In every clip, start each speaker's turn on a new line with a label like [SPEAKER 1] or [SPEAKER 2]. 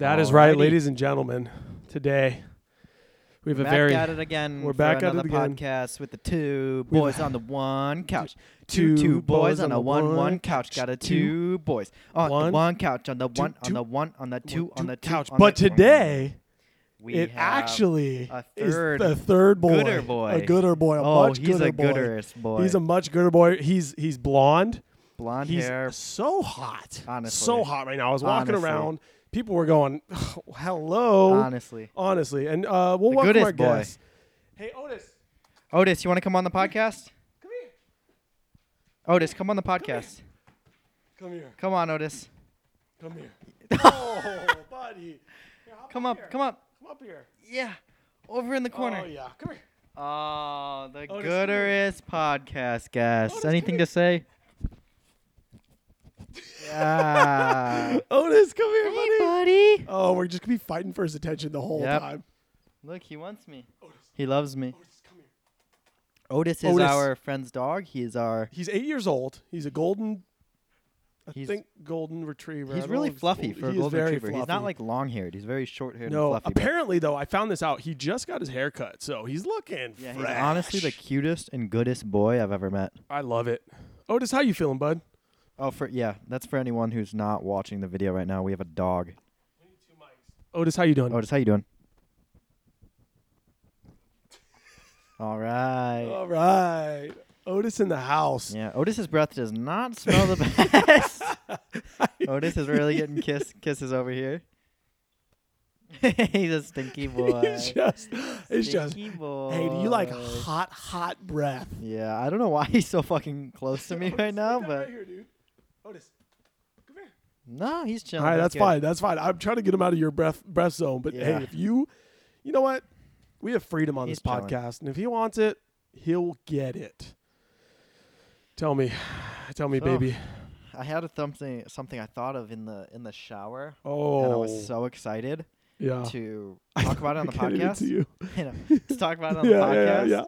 [SPEAKER 1] That is right, ladies and gentlemen. Today we have a
[SPEAKER 2] back
[SPEAKER 1] very
[SPEAKER 2] at it again.
[SPEAKER 1] we're back at it again.
[SPEAKER 2] podcast with the two
[SPEAKER 1] We've-
[SPEAKER 2] boys on the one couch.
[SPEAKER 1] two
[SPEAKER 2] boys on
[SPEAKER 1] the
[SPEAKER 2] one
[SPEAKER 1] one
[SPEAKER 2] one couch. Got a
[SPEAKER 1] two-
[SPEAKER 2] boys uh, on
[SPEAKER 1] one,
[SPEAKER 2] the one couch on the
[SPEAKER 1] two-
[SPEAKER 2] one on
[SPEAKER 1] two-
[SPEAKER 2] the one on the two on the two
[SPEAKER 1] couch.
[SPEAKER 2] on
[SPEAKER 1] But
[SPEAKER 2] the-
[SPEAKER 1] today
[SPEAKER 2] we
[SPEAKER 1] it actually
[SPEAKER 2] a
[SPEAKER 1] is
[SPEAKER 2] third
[SPEAKER 1] the third boy,
[SPEAKER 2] gooder boy.
[SPEAKER 1] a gooder boy, a
[SPEAKER 2] Oh,
[SPEAKER 1] much
[SPEAKER 2] he's
[SPEAKER 1] gooder
[SPEAKER 2] a
[SPEAKER 1] boy.
[SPEAKER 2] boy.
[SPEAKER 1] He's a much gooder boy. He's he's blonde.
[SPEAKER 2] blonde
[SPEAKER 1] he's
[SPEAKER 2] hair.
[SPEAKER 1] so hot,
[SPEAKER 2] Honestly.
[SPEAKER 1] so hot right now. I was walking
[SPEAKER 2] Honestly.
[SPEAKER 1] around. People were going, "Hello,"
[SPEAKER 2] Honestly,
[SPEAKER 1] honestly, and uh, we'll
[SPEAKER 2] The
[SPEAKER 1] welcome our
[SPEAKER 2] boy.
[SPEAKER 1] guests. Hey, Otis,
[SPEAKER 2] Otis, you want to come on the podcast?
[SPEAKER 1] come here,
[SPEAKER 2] Otis, come on the podcast.
[SPEAKER 1] come here,
[SPEAKER 2] Come on, Otis.
[SPEAKER 1] come here. oh, buddy, Here, hop
[SPEAKER 2] Come
[SPEAKER 1] up,
[SPEAKER 2] up,
[SPEAKER 1] here.
[SPEAKER 2] come up.
[SPEAKER 1] come up here.
[SPEAKER 2] Yeah, over in the corner.
[SPEAKER 1] Oh yeah, come here.
[SPEAKER 2] Oh, the
[SPEAKER 1] come here.
[SPEAKER 2] gooderest podcast guest.
[SPEAKER 1] Otis, come
[SPEAKER 2] Anything
[SPEAKER 1] here.
[SPEAKER 2] to say? Yeah.
[SPEAKER 1] Otis, come here,
[SPEAKER 2] hey,
[SPEAKER 1] buddy.
[SPEAKER 2] buddy.
[SPEAKER 1] Oh, we're just gonna be fighting for his attention the whole
[SPEAKER 2] Yep.
[SPEAKER 1] time.
[SPEAKER 2] Look, he wants me.
[SPEAKER 1] Otis,
[SPEAKER 2] He loves me.
[SPEAKER 1] Otis, come here.
[SPEAKER 2] Otis is
[SPEAKER 1] Otis.
[SPEAKER 2] our friend's dog. He is our.
[SPEAKER 1] He's eight years old. He's a golden. I
[SPEAKER 2] He's-
[SPEAKER 1] think golden retriever. I
[SPEAKER 2] He's
[SPEAKER 1] don't
[SPEAKER 2] really
[SPEAKER 1] know if it's
[SPEAKER 2] fluffy for a
[SPEAKER 1] he is
[SPEAKER 2] golden
[SPEAKER 1] very
[SPEAKER 2] retriever. He's not
[SPEAKER 1] fluffy.
[SPEAKER 2] like long haired. He's very short haired
[SPEAKER 1] No,
[SPEAKER 2] and fluffy. but-
[SPEAKER 1] apparently though, I found this out. He just got his hair cut, so he's looking
[SPEAKER 2] yeah, he's
[SPEAKER 1] fresh.
[SPEAKER 2] honestly the cutest and goodest boy I've ever met.
[SPEAKER 1] I love it. Otis, how you feeling, bud?
[SPEAKER 2] Oh, for yeah, that's for anyone who's not watching the video right now. We have a dog. We need two mics.
[SPEAKER 1] Otis, how you doing?
[SPEAKER 2] Otis, how you doing? All right.
[SPEAKER 1] All right. Otis in the house.
[SPEAKER 2] Yeah, Otis's breath does not smell the best. Otis is really getting kiss kisses over here. He's a stinky boy.
[SPEAKER 1] He's just, he's just.
[SPEAKER 2] Boy.
[SPEAKER 1] Hey, do you like hot, hot breath?
[SPEAKER 2] Yeah, I don't know why he's so fucking close to me right now,
[SPEAKER 1] down
[SPEAKER 2] but
[SPEAKER 1] right here, dude. Otis, come here.
[SPEAKER 2] no, he's chilling.
[SPEAKER 1] All right,
[SPEAKER 2] He's
[SPEAKER 1] that's
[SPEAKER 2] good.
[SPEAKER 1] fine. That's fine. I'm trying to get him out of your breath breath zone, but
[SPEAKER 2] Yeah.
[SPEAKER 1] hey, if you, you know what, we have freedom on
[SPEAKER 2] He's
[SPEAKER 1] this
[SPEAKER 2] chilling.
[SPEAKER 1] podcast, and if he wants it, he'll get it. Tell me, tell me,
[SPEAKER 2] So,
[SPEAKER 1] baby.
[SPEAKER 2] I had a something something I thought of in the in the shower,
[SPEAKER 1] Oh,
[SPEAKER 2] and I was so excited
[SPEAKER 1] yeah.
[SPEAKER 2] to talk about it on the
[SPEAKER 1] Getting
[SPEAKER 2] podcast.
[SPEAKER 1] into you.
[SPEAKER 2] you know, to talk about it on
[SPEAKER 1] yeah,
[SPEAKER 2] the podcast.
[SPEAKER 1] yeah, yeah.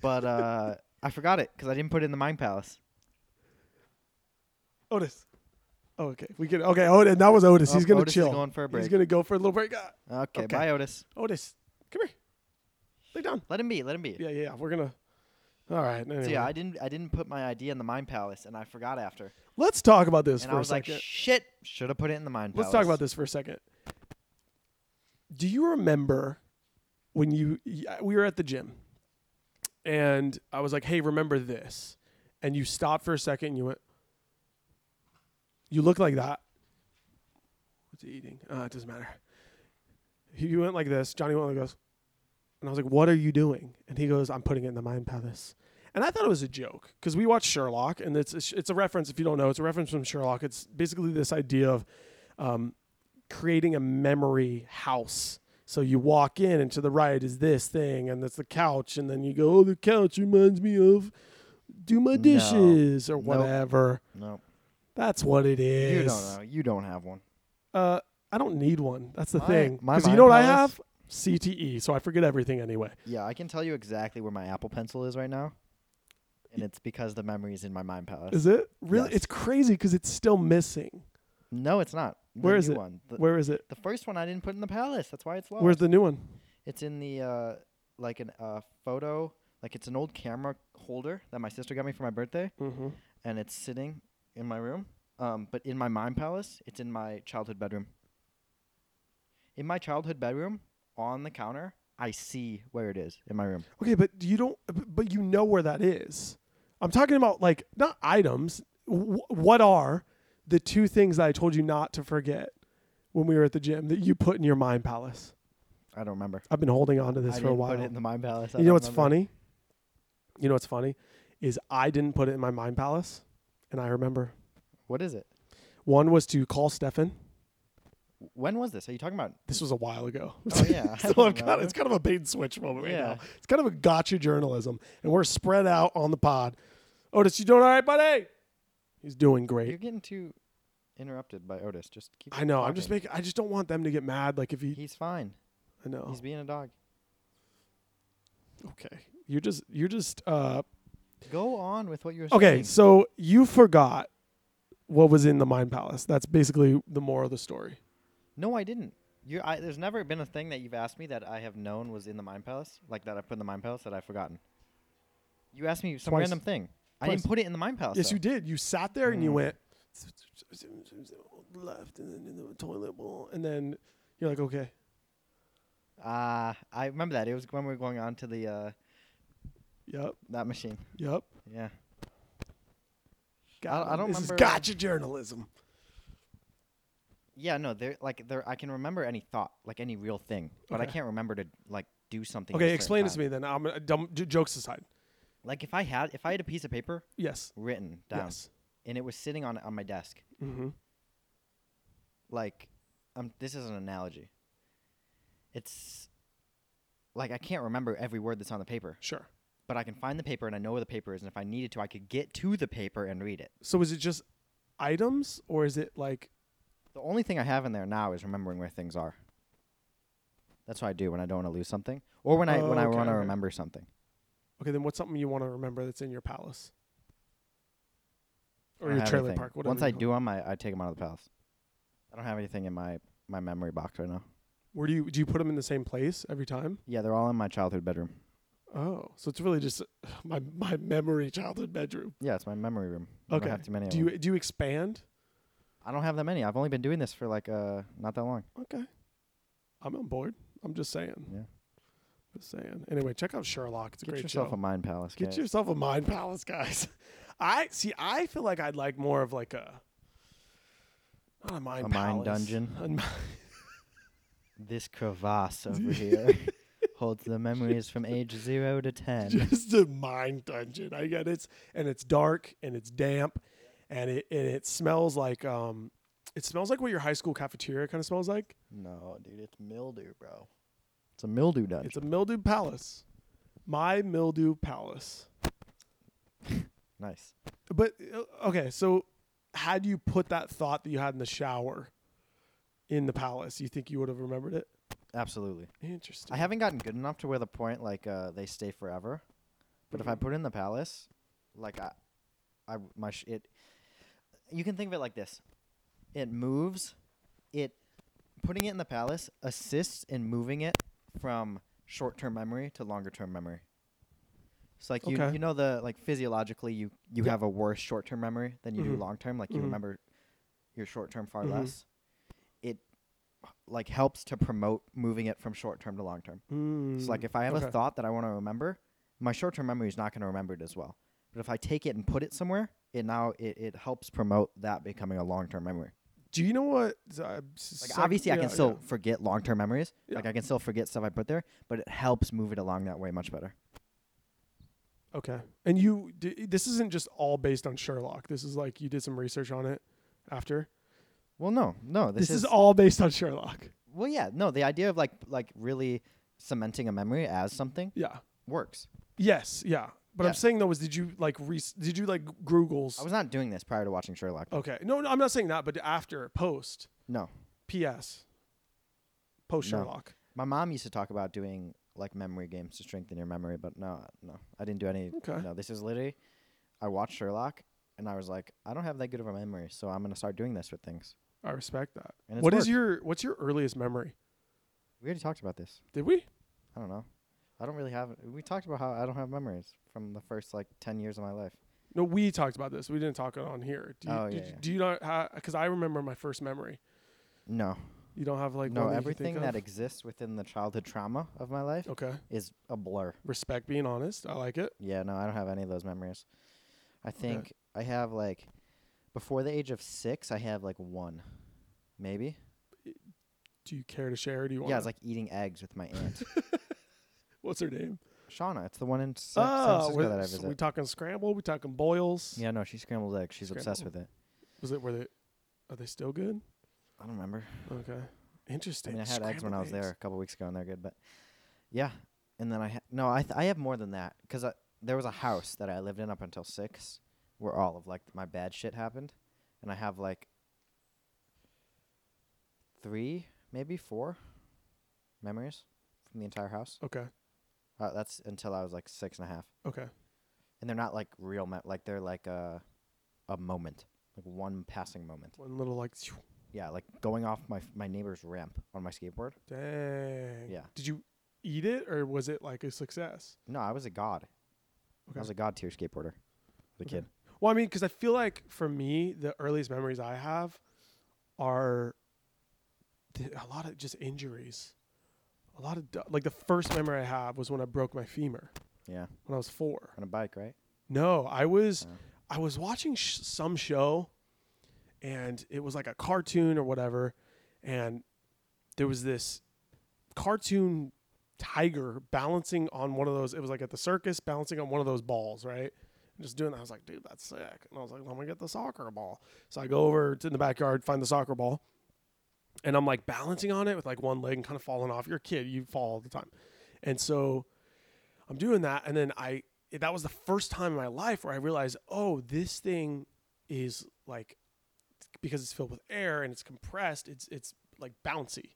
[SPEAKER 2] But uh, I forgot it because I didn't put it in the Mind Palace.
[SPEAKER 1] Otis. Oh, okay. We can. Okay. Otis. That was Otis. He's
[SPEAKER 2] Oh,
[SPEAKER 1] gonna
[SPEAKER 2] Otis
[SPEAKER 1] chill.
[SPEAKER 2] Is going for a break.
[SPEAKER 1] He's gonna go for a little break. Ah,
[SPEAKER 2] okay,
[SPEAKER 1] okay.
[SPEAKER 2] bye, Otis.
[SPEAKER 1] Otis, come here. Lay down.
[SPEAKER 2] Let him be. Let him be.
[SPEAKER 1] Yeah, yeah, yeah. We're gonna. All right. Anyway.
[SPEAKER 2] So yeah, I didn't. I didn't put my idea in the Mind Palace, and I forgot after.
[SPEAKER 1] Let's talk about this
[SPEAKER 2] and
[SPEAKER 1] for
[SPEAKER 2] I
[SPEAKER 1] a
[SPEAKER 2] was like,
[SPEAKER 1] second.
[SPEAKER 2] shit, should have put it in the Mind palace.
[SPEAKER 1] Let's
[SPEAKER 2] Palace.
[SPEAKER 1] talk about this for a second. Do you remember when you we were at the gym and I was like, "Hey, remember this," and you stopped for a second and you went, "You look like that." What's he eating? Uh, it doesn't matter. He went like this. Johnny went like this, and I was like, "What are you doing?" And he goes, "I'm putting it in the mind palace." And I thought it was a joke because we watched Sherlock, and it's a, sh- it's a reference. If you don't know, it's a reference from Sherlock. It's basically this idea of um, creating a memory house. So you walk in, and to the right is this thing, and that's the couch, and then you go, "Oh, the couch reminds me of do my
[SPEAKER 2] No.
[SPEAKER 1] dishes or
[SPEAKER 2] Nope.
[SPEAKER 1] whatever."
[SPEAKER 2] No,
[SPEAKER 1] That's what it is.
[SPEAKER 2] you don't know. You don't have one.
[SPEAKER 1] Uh, I don't need one. That's the
[SPEAKER 2] My-
[SPEAKER 1] thing. Because you know what I have? CTE, so I forget everything anyway.
[SPEAKER 2] Yeah, I can tell you exactly where my Apple Pencil is right now, and it's because the memory is in my Mind Palace.
[SPEAKER 1] Is it really?
[SPEAKER 2] Yes.
[SPEAKER 1] It's crazy because it's still missing.
[SPEAKER 2] no, it's not. The
[SPEAKER 1] Where is it?
[SPEAKER 2] One. The,
[SPEAKER 1] Where is it?
[SPEAKER 2] the first one I didn't put in the palace. That's why it's lost.
[SPEAKER 1] Where's the new one?
[SPEAKER 2] It's in the uh, like an uh, photo. Like it's an old camera holder that my sister got me for my birthday,
[SPEAKER 1] Mm-hmm.
[SPEAKER 2] and it's sitting in my room. Um, but in my mind palace, it's in my childhood bedroom. In my childhood bedroom, on the counter, I see where it is in my room.
[SPEAKER 1] Okay, but you don't. But you know where that is. I'm talking about like not items. W- what are the two things that I told you not to forget when we were at the gym that you put in your mind palace?
[SPEAKER 2] I don't remember.
[SPEAKER 1] I've been holding on to this
[SPEAKER 2] I
[SPEAKER 1] for a while.
[SPEAKER 2] put it in the mind palace. I
[SPEAKER 1] you know what's
[SPEAKER 2] remember.
[SPEAKER 1] funny? You know what's funny is I didn't put it in my mind palace, and I remember
[SPEAKER 2] What is it?
[SPEAKER 1] one was to call Stefan.
[SPEAKER 2] When was this? Are you talking about?
[SPEAKER 1] This was a while ago.
[SPEAKER 2] Oh yeah,
[SPEAKER 1] so got,
[SPEAKER 2] remember.
[SPEAKER 1] it's kind of a bait and switch moment right
[SPEAKER 2] Yeah.
[SPEAKER 1] now. It's kind of a gotcha journalism, and we're spread out on the pod. Otis, you doing all right, buddy? He's doing great.
[SPEAKER 2] You're getting too interrupted by Otis. Just keep.
[SPEAKER 1] I know. I'm just making. I just don't want them to get mad. Like if he,
[SPEAKER 2] He's fine.
[SPEAKER 1] I know.
[SPEAKER 2] He's being a dog.
[SPEAKER 1] okay. You're just. You're just. Uh.
[SPEAKER 2] Go on with what you were
[SPEAKER 1] Okay.
[SPEAKER 2] saying.
[SPEAKER 1] Okay, so you forgot what was in the mind palace. That's basically the moral of the story.
[SPEAKER 2] No, I didn't. You, I, there's never been a thing that you've asked me that I have known was in the Mind Palace, like that I put in the Mind Palace that I've forgotten. You asked me some
[SPEAKER 1] Twice.
[SPEAKER 2] random thing. I didn't put it in the Mind Palace.
[SPEAKER 1] Yes,
[SPEAKER 2] though.
[SPEAKER 1] you did. You sat there and you
[SPEAKER 2] Mm.
[SPEAKER 1] went left and then in the toilet bowl, and then you're like, okay.
[SPEAKER 2] Uh, I remember that. It was when we were going on to the uh,
[SPEAKER 1] Yep.
[SPEAKER 2] that machine.
[SPEAKER 1] Yep.
[SPEAKER 2] Yeah.
[SPEAKER 1] Got
[SPEAKER 2] I
[SPEAKER 1] him.
[SPEAKER 2] don't
[SPEAKER 1] this is
[SPEAKER 2] remember-
[SPEAKER 1] gotcha journalism.
[SPEAKER 2] Yeah, no, there like there I can remember any thought, like any real thing, but I
[SPEAKER 1] Okay.
[SPEAKER 2] can't remember to like do something. at a
[SPEAKER 1] Okay,
[SPEAKER 2] certain
[SPEAKER 1] explain this to
[SPEAKER 2] time.
[SPEAKER 1] me then. I'm uh, dumb, j- jokes aside.
[SPEAKER 2] Like if I had if I had a piece of paper
[SPEAKER 1] Yes.
[SPEAKER 2] written down
[SPEAKER 1] Yes.
[SPEAKER 2] and it was sitting on on my desk,
[SPEAKER 1] Mm-hmm.
[SPEAKER 2] like um this is an analogy. It's like I can't remember every word that's on the paper,
[SPEAKER 1] Sure.
[SPEAKER 2] But I can find the paper and I know where the paper is and if I needed to I could get to the paper and read it.
[SPEAKER 1] So is it just items or is it like
[SPEAKER 2] The only thing I have in there now is remembering where things are. That's what I do when I don't want to lose something or when I
[SPEAKER 1] Oh,
[SPEAKER 2] when I
[SPEAKER 1] okay,
[SPEAKER 2] want to
[SPEAKER 1] okay.
[SPEAKER 2] remember something.
[SPEAKER 1] okay? Then what's something you want to remember that's in your palace or your trailer
[SPEAKER 2] anything.
[SPEAKER 1] park? Whatever
[SPEAKER 2] Once I do them, I, I take them out of the palace. I don't have anything in my, my memory box right now.
[SPEAKER 1] Where do you do you put them in the same place every time?
[SPEAKER 2] Yeah, they're all in my childhood bedroom.
[SPEAKER 1] Oh, so it's really just my my memory childhood bedroom.
[SPEAKER 2] Yeah, it's my memory room. I
[SPEAKER 1] Okay.
[SPEAKER 2] don't have too many. Of
[SPEAKER 1] Do
[SPEAKER 2] them.
[SPEAKER 1] you do you expand?
[SPEAKER 2] I don't have that many. I've only been doing this for like uh not that long.
[SPEAKER 1] Okay, I'm on board. I'm just saying.
[SPEAKER 2] Yeah.
[SPEAKER 1] Just saying. Anyway, check out Sherlock. It's a great show.
[SPEAKER 2] Get
[SPEAKER 1] great
[SPEAKER 2] yourself
[SPEAKER 1] show.
[SPEAKER 2] a mind palace.
[SPEAKER 1] Get
[SPEAKER 2] guys.
[SPEAKER 1] yourself a mind palace, guys. I see. I feel like I'd like more of like a not a mind
[SPEAKER 2] A mind dungeon?
[SPEAKER 1] A mi-
[SPEAKER 2] This crevasse over here holds the memories from age zero to ten.
[SPEAKER 1] just a mind dungeon. I get it's and it's dark and it's damp and it and it smells like um it smells like what your high school cafeteria kind of smells like.
[SPEAKER 2] no, dude, it's mildew, bro. It's a mildew dungeon.
[SPEAKER 1] It's a mildew palace. My mildew palace.
[SPEAKER 2] nice.
[SPEAKER 1] But uh, okay, so had you put that thought that you had in the shower in the palace, you think you would have remembered it?
[SPEAKER 2] Absolutely.
[SPEAKER 1] Interesting.
[SPEAKER 2] I haven't gotten good enough to where the point like uh they stay forever. But if I
[SPEAKER 1] Mhm.
[SPEAKER 2] put in the palace, like I, I my sh- it, you can think of it like this: it moves, it putting it in the palace assists in moving it from short-term memory to longer-term memory. So like you
[SPEAKER 1] Okay.
[SPEAKER 2] you know the like physiologically you you
[SPEAKER 1] Yeah.
[SPEAKER 2] have a worse short-term memory than you do
[SPEAKER 1] Mhm.
[SPEAKER 2] long-term. Like you
[SPEAKER 1] Mhm.
[SPEAKER 2] remember your short-term far
[SPEAKER 1] Mhm.
[SPEAKER 2] less. Like helps to promote moving it from short-term to long-term.
[SPEAKER 1] Mm,
[SPEAKER 2] So like if I have
[SPEAKER 1] okay.
[SPEAKER 2] a thought that I want to remember, my short term memory is not going to remember it as well. But if I take it and put it somewhere, it now it, it helps promote that becoming a long term memory.
[SPEAKER 1] Do you know what? Uh,
[SPEAKER 2] Like obviously I can still
[SPEAKER 1] yeah.
[SPEAKER 2] forget long term memories.
[SPEAKER 1] Yeah.
[SPEAKER 2] Like I can still forget stuff I put there, but it helps move it along that way much better.
[SPEAKER 1] Okay. And you, d- this isn't just all based on Sherlock. This is like you did some research on it after.
[SPEAKER 2] Well, no, no,
[SPEAKER 1] This,
[SPEAKER 2] this,
[SPEAKER 1] is, all based on Sherlock.
[SPEAKER 2] well, yeah, no. The idea of like like really cementing a memory as something
[SPEAKER 1] Yeah.
[SPEAKER 2] works.
[SPEAKER 1] Yes. Yeah. But I'm saying though, is did you like re- did you like Google's?
[SPEAKER 2] I was not doing this prior to watching Sherlock.
[SPEAKER 1] okay. No, no, I'm not saying that, but after post
[SPEAKER 2] No,
[SPEAKER 1] PS post
[SPEAKER 2] No.
[SPEAKER 1] Sherlock.
[SPEAKER 2] my mom used to talk about doing like memory games to strengthen your memory, but no, no, I didn't do any.
[SPEAKER 1] Okay.
[SPEAKER 2] No, this is literally, I watched Sherlock and I was like, I don't have that good of a memory, so I'm gonna start doing this with things.
[SPEAKER 1] I respect that.
[SPEAKER 2] And it's
[SPEAKER 1] What is
[SPEAKER 2] worked.
[SPEAKER 1] your what's your earliest memory?
[SPEAKER 2] We already talked about this.
[SPEAKER 1] Did we?
[SPEAKER 2] I don't know. I don't really have. We talked about how I don't have memories from the first like ten years of my life.
[SPEAKER 1] No, we talked about this. We didn't talk it on here. Do you,
[SPEAKER 2] Oh,
[SPEAKER 1] did
[SPEAKER 2] yeah,
[SPEAKER 1] you-
[SPEAKER 2] yeah.
[SPEAKER 1] do you not have? Because I remember my first memory.
[SPEAKER 2] No,
[SPEAKER 1] You don't have like
[SPEAKER 2] no.
[SPEAKER 1] one that you can
[SPEAKER 2] Everything
[SPEAKER 1] think
[SPEAKER 2] that
[SPEAKER 1] of?
[SPEAKER 2] exists within the childhood trauma of my life
[SPEAKER 1] okay.
[SPEAKER 2] is a blur.
[SPEAKER 1] Respect being honest. I like it.
[SPEAKER 2] Yeah, no, I don't have any of those memories. I think I have like before the age of six, I have like one, maybe.
[SPEAKER 1] Do you care to share? Do you want?
[SPEAKER 2] Yeah, it's like eating eggs with my aunt.
[SPEAKER 1] what's her name?
[SPEAKER 2] Shauna, it's the one in Sa- ah, San
[SPEAKER 1] Oh,
[SPEAKER 2] Francisco that I
[SPEAKER 1] so we talking scramble. We talking boils.
[SPEAKER 2] Yeah, no, she scrambled eggs. She's obsessed with it.
[SPEAKER 1] Was it? Were they? Are they still good?
[SPEAKER 2] I don't remember.
[SPEAKER 1] Okay.
[SPEAKER 2] I
[SPEAKER 1] Interesting.
[SPEAKER 2] mean, I had eggs when I was
[SPEAKER 1] Scrambled
[SPEAKER 2] there
[SPEAKER 1] eggs.
[SPEAKER 2] a couple weeks ago, and they're good. But yeah, and then I ha- no, I th- I have more than that because there was a house that I lived in up until six, where all of like my bad shit happened, and I have like three, maybe four memories from the entire house.
[SPEAKER 1] Okay.
[SPEAKER 2] Uh, that's until I was like six and a half,
[SPEAKER 1] Okay.
[SPEAKER 2] and they're not like real, me- like they're like a a moment, like one passing moment.
[SPEAKER 1] One little like.
[SPEAKER 2] yeah, like going off my my neighbor's ramp on my skateboard.
[SPEAKER 1] Dang.
[SPEAKER 2] Yeah.
[SPEAKER 1] Did you eat it or was it like a success?
[SPEAKER 2] No, I was a god.
[SPEAKER 1] Okay.
[SPEAKER 2] I was a god tier skateboarder, the
[SPEAKER 1] Okay.
[SPEAKER 2] kid.
[SPEAKER 1] Well, I mean, because I feel like for me, the earliest memories I have are th- a lot of just injuries. A lot of like the first memory I have was when I broke my femur
[SPEAKER 2] Yeah,
[SPEAKER 1] when I was four.
[SPEAKER 2] on a bike, right?
[SPEAKER 1] No, I was
[SPEAKER 2] Oh.
[SPEAKER 1] I was watching sh- some show, and it was like a cartoon or whatever, and there was this cartoon tiger balancing on one of those. It was like at the circus, balancing on one of those balls, right? Just doing that. I was like, dude, that's sick. And I was like, I'm gonna get the soccer ball. So I go over to the backyard, find the soccer ball, and I'm like balancing on it with like one leg and kind of falling off. You're a kid, you fall all the time, and so I'm doing that, and then I that was the first time in my life where I realized, oh, this thing is like because it's filled with air and it's compressed, it's it's like bouncy.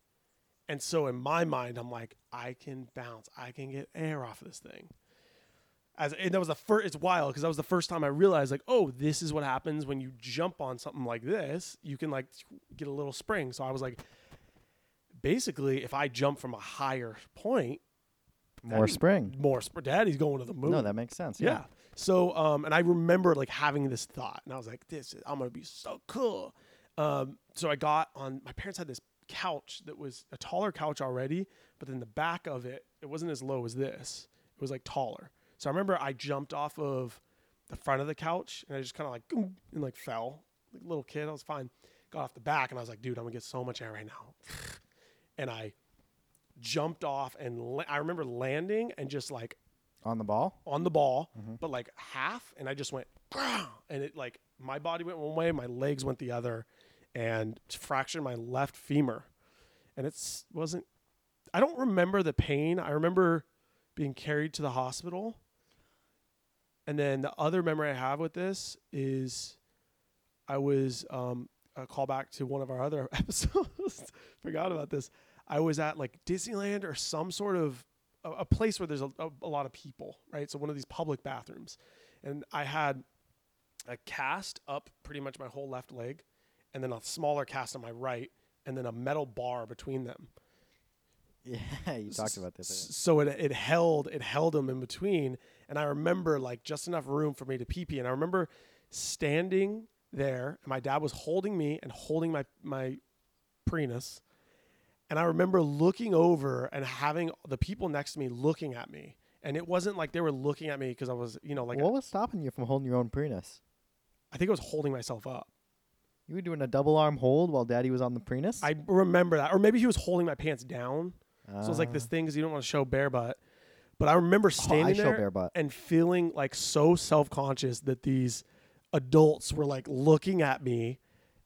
[SPEAKER 1] And so in my mind, I'm like, I can bounce, I can get air off of this thing. As and that was the first, it's wild because that was the first time I realized, like, oh, this is what happens when you jump on something like this. You can like get a little spring. So I was like, basically, if I jump from a higher point,
[SPEAKER 2] More spring.
[SPEAKER 1] more sp- daddy's going to the moon.
[SPEAKER 2] No, that makes sense.
[SPEAKER 1] Yeah. So, um, and I remember like having this thought, and I was like, "This, is, I'm gonna be so cool." Um, so I got on. My parents had this couch that was a taller couch already, but then the back of it, it wasn't as low as this. It was like taller. So I remember I jumped off of the front of the couch, and I just kind of like and like fell. Like a little kid, I was fine. Got off the back, and I was like, "Dude, I'm gonna get so much air right now," and I jumped off, and la- I remember landing and just like
[SPEAKER 2] On the ball.
[SPEAKER 1] on the ball,
[SPEAKER 2] Mhm.
[SPEAKER 1] but like half, and I just went, and it like my body went one way, my legs went the other, and fractured my left femur, and it's wasn't. I don't remember the pain. I remember being carried to the hospital, and then the other memory I have with this is, I was um, a callback to one of our other episodes. Forgot about this. I was at like Disneyland or some sort of a, a place where there's a, a, a lot of people, right? So one of these public bathrooms, and I had a cast up pretty much my whole left leg, and then a smaller cast on my right, and then a metal bar between them.
[SPEAKER 2] Yeah, you talked about this.
[SPEAKER 1] So it it held it held them in between, and I remember like just enough room for me to pee pee, and I remember standing there, and my dad was holding me and holding my my Prius, and I remember looking over and having the people next to me looking at me, and it wasn't like they were looking at me because I was you know like
[SPEAKER 2] what was stopping you from holding your own Prius?
[SPEAKER 1] I think I was holding myself up.
[SPEAKER 2] You were doing a double arm hold while Daddy was on the Prius.
[SPEAKER 1] I remember that, or maybe he was holding my pants down, so it was like this
[SPEAKER 2] Ah.
[SPEAKER 1] thing because you don't want to show bare butt. But I remember
[SPEAKER 2] Oh,
[SPEAKER 1] standing
[SPEAKER 2] I show
[SPEAKER 1] there and feeling like so self conscious that these adults were like looking at me,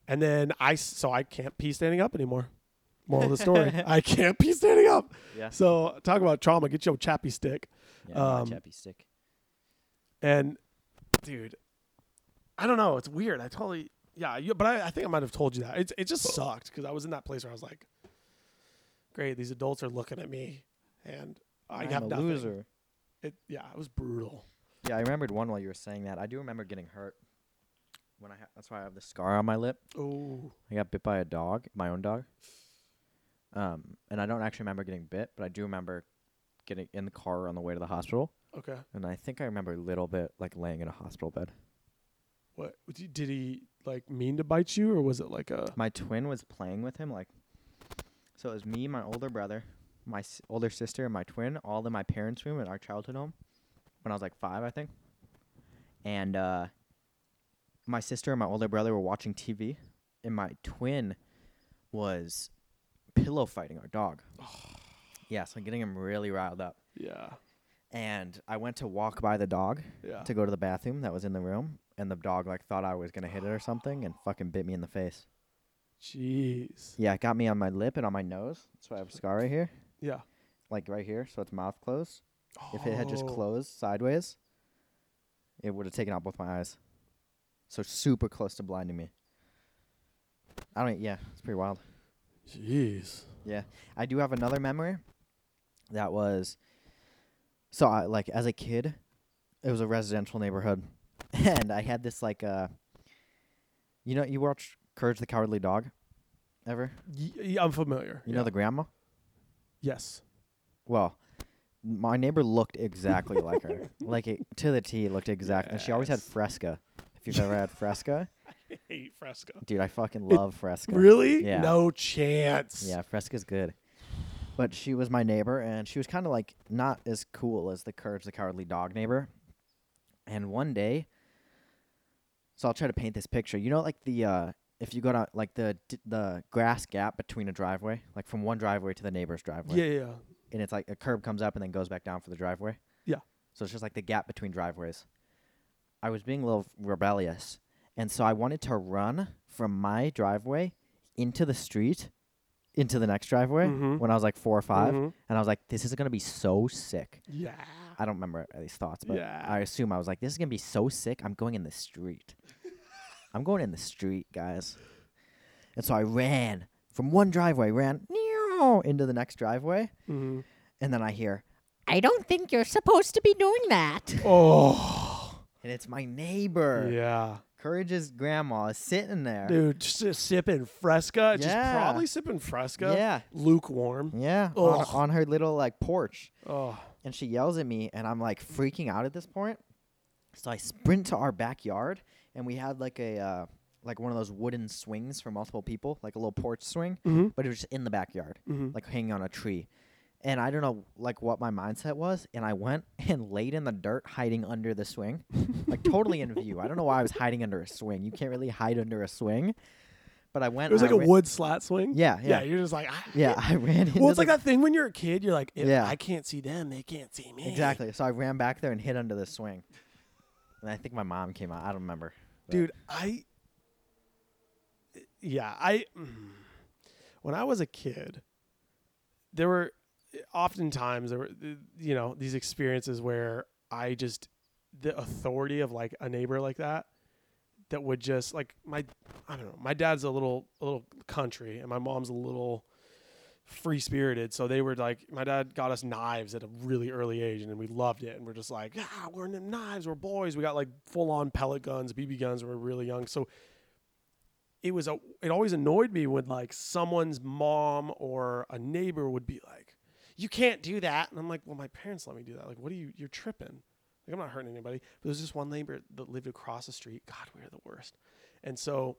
[SPEAKER 1] and then I so I can't pee standing up anymore. Moral of the story: I can't pee standing up.
[SPEAKER 2] Yeah.
[SPEAKER 1] So talk about trauma. Get your chappy stick.
[SPEAKER 2] Yeah,
[SPEAKER 1] um,
[SPEAKER 2] chappy stick.
[SPEAKER 1] And dude, I don't know. It's weird. I totally yeah. You, but I, I think I might have told you that. It it just sucked because I was in that place where I was like, great. These adults are looking at me, and I
[SPEAKER 2] I'm
[SPEAKER 1] have
[SPEAKER 2] a
[SPEAKER 1] nothing.
[SPEAKER 2] loser.
[SPEAKER 1] It yeah. It was brutal.
[SPEAKER 2] Yeah, I remembered one while you were saying that. I do remember getting hurt. When I ha- that's why I have the scar on my lip.
[SPEAKER 1] Oh.
[SPEAKER 2] I got bit by a dog, my own dog. Um, and I don't actually remember getting bit, but I do remember getting in the car on the way to the hospital.
[SPEAKER 1] Okay.
[SPEAKER 2] And I think I remember a little bit like laying in a hospital bed.
[SPEAKER 1] What did he like mean to bite you, or was it like a?
[SPEAKER 2] My twin was playing with him, like, so it was me, my older brother, my s- older sister, and my twin, all in my parents' room at our childhood home when I was like five, I think. And uh, my sister and my older brother were watching TV, and my twin was pillow fighting our dog. yeah, so getting him really riled up.
[SPEAKER 1] Yeah.
[SPEAKER 2] And I went to walk by the dog
[SPEAKER 1] Yeah.
[SPEAKER 2] to go to the bathroom that was in the room, and the dog like thought I was gonna hit it or something, and fucking bit me in the face.
[SPEAKER 1] Jeez.
[SPEAKER 2] Yeah, it got me on my lip and on my nose. That's why I have a scar right here,
[SPEAKER 1] Yeah.
[SPEAKER 2] like right here, so it's mouth closed. If it had just
[SPEAKER 1] Oh.
[SPEAKER 2] closed sideways, it would have taken out both my eyes. So super close to blinding me. I don't. Yeah, it's pretty wild.
[SPEAKER 1] Jeez.
[SPEAKER 2] Yeah, I do have another memory. That was, so I like as a kid, it was a residential neighborhood, and I had this like uh, you know, you watch Courage the Cowardly Dog. ever?
[SPEAKER 1] Y- I'm familiar.
[SPEAKER 2] You
[SPEAKER 1] yeah.
[SPEAKER 2] know the grandma?
[SPEAKER 1] yes.
[SPEAKER 2] Well, my neighbor looked exactly like her. Like it, to the T, looked exactly. And she always had Fresca. If you've ever had Fresca,
[SPEAKER 1] I hate Fresca.
[SPEAKER 2] dude, I fucking love Fresca.
[SPEAKER 1] Really?
[SPEAKER 2] Yeah.
[SPEAKER 1] No chance.
[SPEAKER 2] Yeah, Fresca's good. But she was my neighbor, and she was kind of like not as cool as the Courage the Cowardly Dog neighbor. And one day, so I'll try to paint this picture. You know, like the uh, if you go to like the d- the grass gap between a driveway, like from one driveway to the neighbor's driveway,
[SPEAKER 1] Yeah, yeah.
[SPEAKER 2] and it's like a curb comes up and then goes back down for the driveway.
[SPEAKER 1] Yeah.
[SPEAKER 2] So it's just like the gap between driveways. I was being a little rebellious, and so I wanted to run from my driveway into the street, into the next driveway
[SPEAKER 1] Mhm.
[SPEAKER 2] when I was like four or 5
[SPEAKER 1] Mhm.
[SPEAKER 2] and I was like, "This is gonna be so sick."
[SPEAKER 1] Yeah.
[SPEAKER 2] I don't remember these thoughts, but
[SPEAKER 1] Yeah.
[SPEAKER 2] I assume I was like, "This is gonna be so sick." I'm going in the street. I'm going in the street, guys. And so I ran from one driveway, ran into the next driveway,
[SPEAKER 1] hmm
[SPEAKER 2] and then I hear, I don't think you're supposed to be doing that.
[SPEAKER 1] Oh.
[SPEAKER 2] And it's my neighbor.
[SPEAKER 1] Yeah.
[SPEAKER 2] Courage's grandma is sitting there.
[SPEAKER 1] Dude, just, just sipping Fresca.
[SPEAKER 2] Yeah.
[SPEAKER 1] Just probably sipping Fresca.
[SPEAKER 2] Yeah.
[SPEAKER 1] Lukewarm.
[SPEAKER 2] Yeah. On, on her little like porch.
[SPEAKER 1] Oh.
[SPEAKER 2] And she yells at me and I'm like freaking out at this point. So I sprint to our backyard and we had like a uh, like one of those wooden swings for multiple people, like a little porch swing,
[SPEAKER 1] Mm-hmm.
[SPEAKER 2] but it was just in the backyard.
[SPEAKER 1] Mm-hmm.
[SPEAKER 2] like hanging on a tree. And I don't know like what my mindset was, and I went and laid in the dirt hiding under the swing. like totally in view. I don't know why I was hiding under a swing. You can't really hide under a swing. But I went
[SPEAKER 1] It was like
[SPEAKER 2] I
[SPEAKER 1] a
[SPEAKER 2] ra-
[SPEAKER 1] wood slat swing.
[SPEAKER 2] Yeah,
[SPEAKER 1] Yeah.
[SPEAKER 2] yeah.
[SPEAKER 1] You're just like, ah.
[SPEAKER 2] Yeah, I ran into
[SPEAKER 1] Well, it's like that thing when you're a kid. You're like, if
[SPEAKER 2] Yeah.
[SPEAKER 1] I can't see them, they can't see me.
[SPEAKER 2] Exactly. So I ran back there and hid under the swing. And I think my mom came out. I don't remember.
[SPEAKER 1] Dude i yeah i when i was a kid there were oftentimes there were you know these experiences where i just the authority of like a neighbor like that that would just like my i don't know my dad's a little a little country and my mom's a little free spirited so they were like my dad got us knives at a really early age and we loved it and we're just like ah we're into knives we're boys. We got like full on pellet guns bb guns we were really young. So it was a it always annoyed me when like someone's mom or a neighbor would be like you can't do that. And i'm like well my parents let me do that. Like what are you you're tripping. Like i'm not hurting anybody. But there's this one neighbor that lived across the street. God we were the worst. And so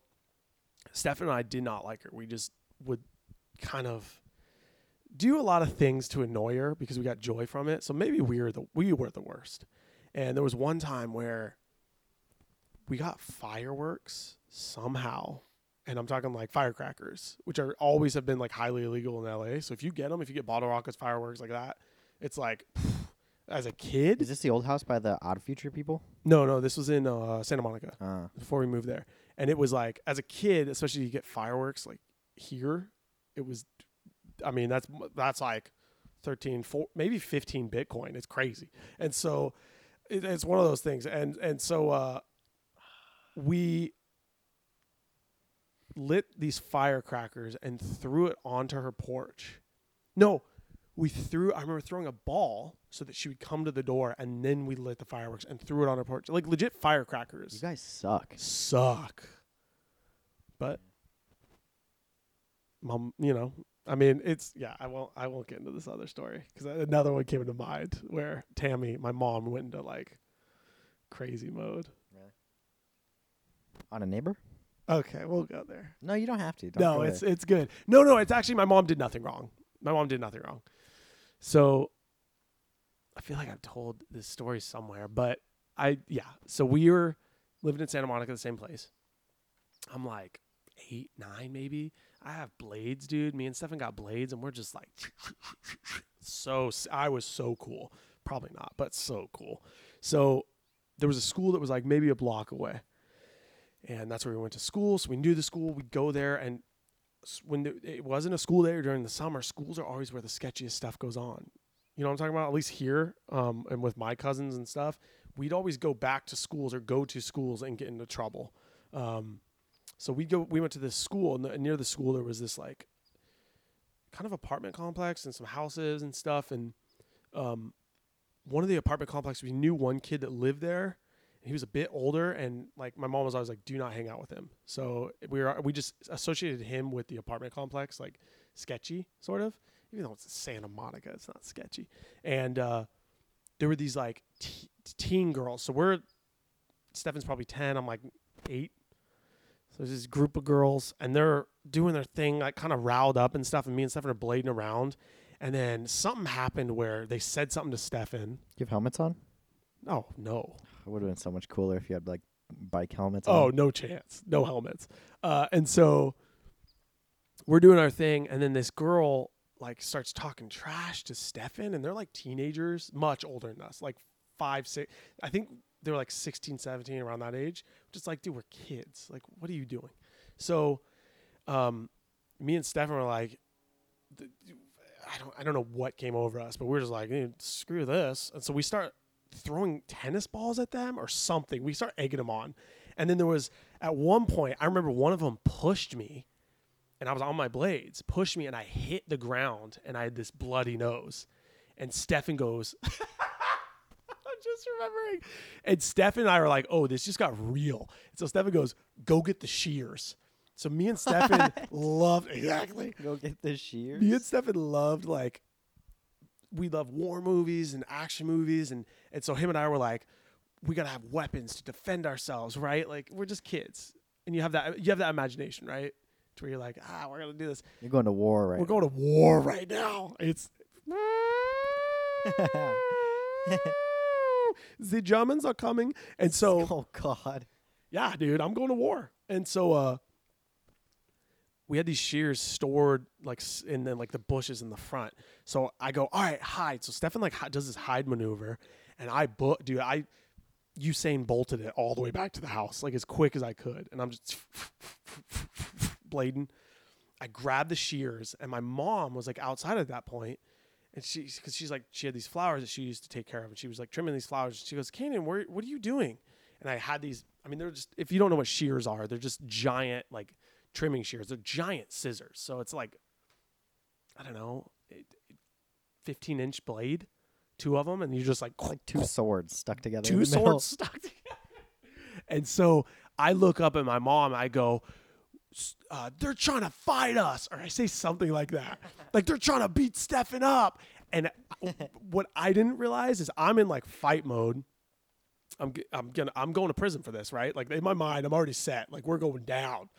[SPEAKER 1] stefan and i did not like her. We just would kind of do a lot of things to annoy her because we got joy from it so maybe we were the we were the worst and there was one time where we got fireworks somehow and I'm talking like firecrackers, which are always have been like highly illegal in LA. So if you get them, if you get bottle rockets, fireworks like that, it's like as a kid.
[SPEAKER 2] Is this the old house by the Odd Future people?
[SPEAKER 1] No, no, this was in uh, Santa Monica
[SPEAKER 2] Uh,
[SPEAKER 1] before we moved there, and it was like as a kid, especially you get fireworks like here, it was. I mean, that's that's like 13, four, maybe 15 Bitcoin. It's crazy, and so it, it's one of those things, and and so uh, we lit these firecrackers and threw it onto her porch. No, we threw. I remember throwing a ball so that she would come to the door, and then we lit the fireworks and threw it on her porch, like legit firecrackers.
[SPEAKER 2] you guys suck.
[SPEAKER 1] Suck, but mom, you know, I mean, it's yeah. I won't. I won't get into this other story because another one came into mind where Tammy, my mom, went into like crazy mode.
[SPEAKER 2] On a neighbor?
[SPEAKER 1] Okay, we'll go there.
[SPEAKER 2] No, you don't have to. Don't
[SPEAKER 1] no, it's
[SPEAKER 2] there.
[SPEAKER 1] it's good. No, no, it's actually my mom did nothing wrong. My mom did nothing wrong. So I feel like I've told this story somewhere, but I yeah. So we were living in Santa Monica, the same place. I'm like eight, nine, maybe. I have blades, dude. Me and Stefan got blades, and we're just like so. I was so cool. Probably not, but so cool. So there was a school that was like maybe a block away and that's where we went to school. So we knew the school. We'd go there, and when the, it wasn't a school day during the summer, schools are always where the sketchiest stuff goes on. You know what I'm talking about? At least here, um, and with my cousins and stuff, we'd always go back to schools or go to schools and get into trouble. Um, so we go. We went to this school, and, near the school there was this like kind of apartment complex and some houses and stuff. And um, one of the apartment complexes, we knew one kid that lived there. He was a bit older, and like my mom was always like, "Do not hang out with him." So we were we just associated him with the apartment complex, like sketchy, sort of. Even though it's Santa Monica, it's not sketchy. And uh, there were these like te- teen girls. So we're Stefan's probably ten. I'm like eight. There's this group of girls, and they're doing their thing, like kind of riled up and stuff. And me and Stefan are blading around. And then something happened where they said something to Stefan.
[SPEAKER 2] You have helmets on?
[SPEAKER 1] Oh no!
[SPEAKER 2] It would have been so much cooler if you had like bike helmets
[SPEAKER 1] Oh
[SPEAKER 2] on.
[SPEAKER 1] no chance! No helmets. Uh, and so we're doing our thing, and then this girl like starts talking trash to Stefan, and they're like teenagers, much older than us, like five, six. I think they were like 16, 17, around that age. Just like, dude, we're kids. Like, what are you doing? So, um, me and Stefan were like, I don't, I don't know what came over us, but we're just like, "Eh, screw this. And so we start throwing tennis balls at them or something. We start egging them on. And then there was at one point, I remember one of them pushed me and I was on my blades, pushed me and I hit the ground and I had this bloody nose. And Stefan goes, just remembering. And Stefan and I were like, oh, this just got real. And so Stefan goes, go get the shears. So me and Stefan loved, exactly.
[SPEAKER 2] Go get the shears.
[SPEAKER 1] Me and Stefan loved like we love war movies and action movies and and so him and I were like, we gotta have weapons to defend ourselves, right? Like we're just kids. And you have that you have that imagination, right? To where you're like, ah, we're gonna do this.
[SPEAKER 2] You're going to war right
[SPEAKER 1] We're going to war right now. It's the Germans are coming. And so
[SPEAKER 2] oh God.
[SPEAKER 1] yeah, dude, I'm going to war. And so uh we had these shears stored like in the, like the bushes in the front. So I go, all right, hide. So Stefan like does this hide maneuver, and I book, dude, I Usain bolted it all the way back to the house like as quick as I could, and I'm just blading. I grabbed the shears, and my mom was like outside at that point, and she because she's like she had these flowers that she used to take care of, and she was like trimming these flowers. She goes, Kanan, where what are you doing? And I had these. I mean, they're just if you don't know what shears are, they're just giant like trimming shears. They're giant scissors. So it's like I don't know, it- it- fifteen inch blade, two of them, and you're just like
[SPEAKER 2] Like two swords stuck together.
[SPEAKER 1] two swords stuck together. And so I look up at my mom. I go, "S- uh, "They're trying to fight us," or I say something like that, like they're trying to beat Stefan up. And what I didn't realize is I'm in like fight mode. I'm I'm gonna I'm going to prison for this, right? Like in my mind, I'm already set. Like we're going down.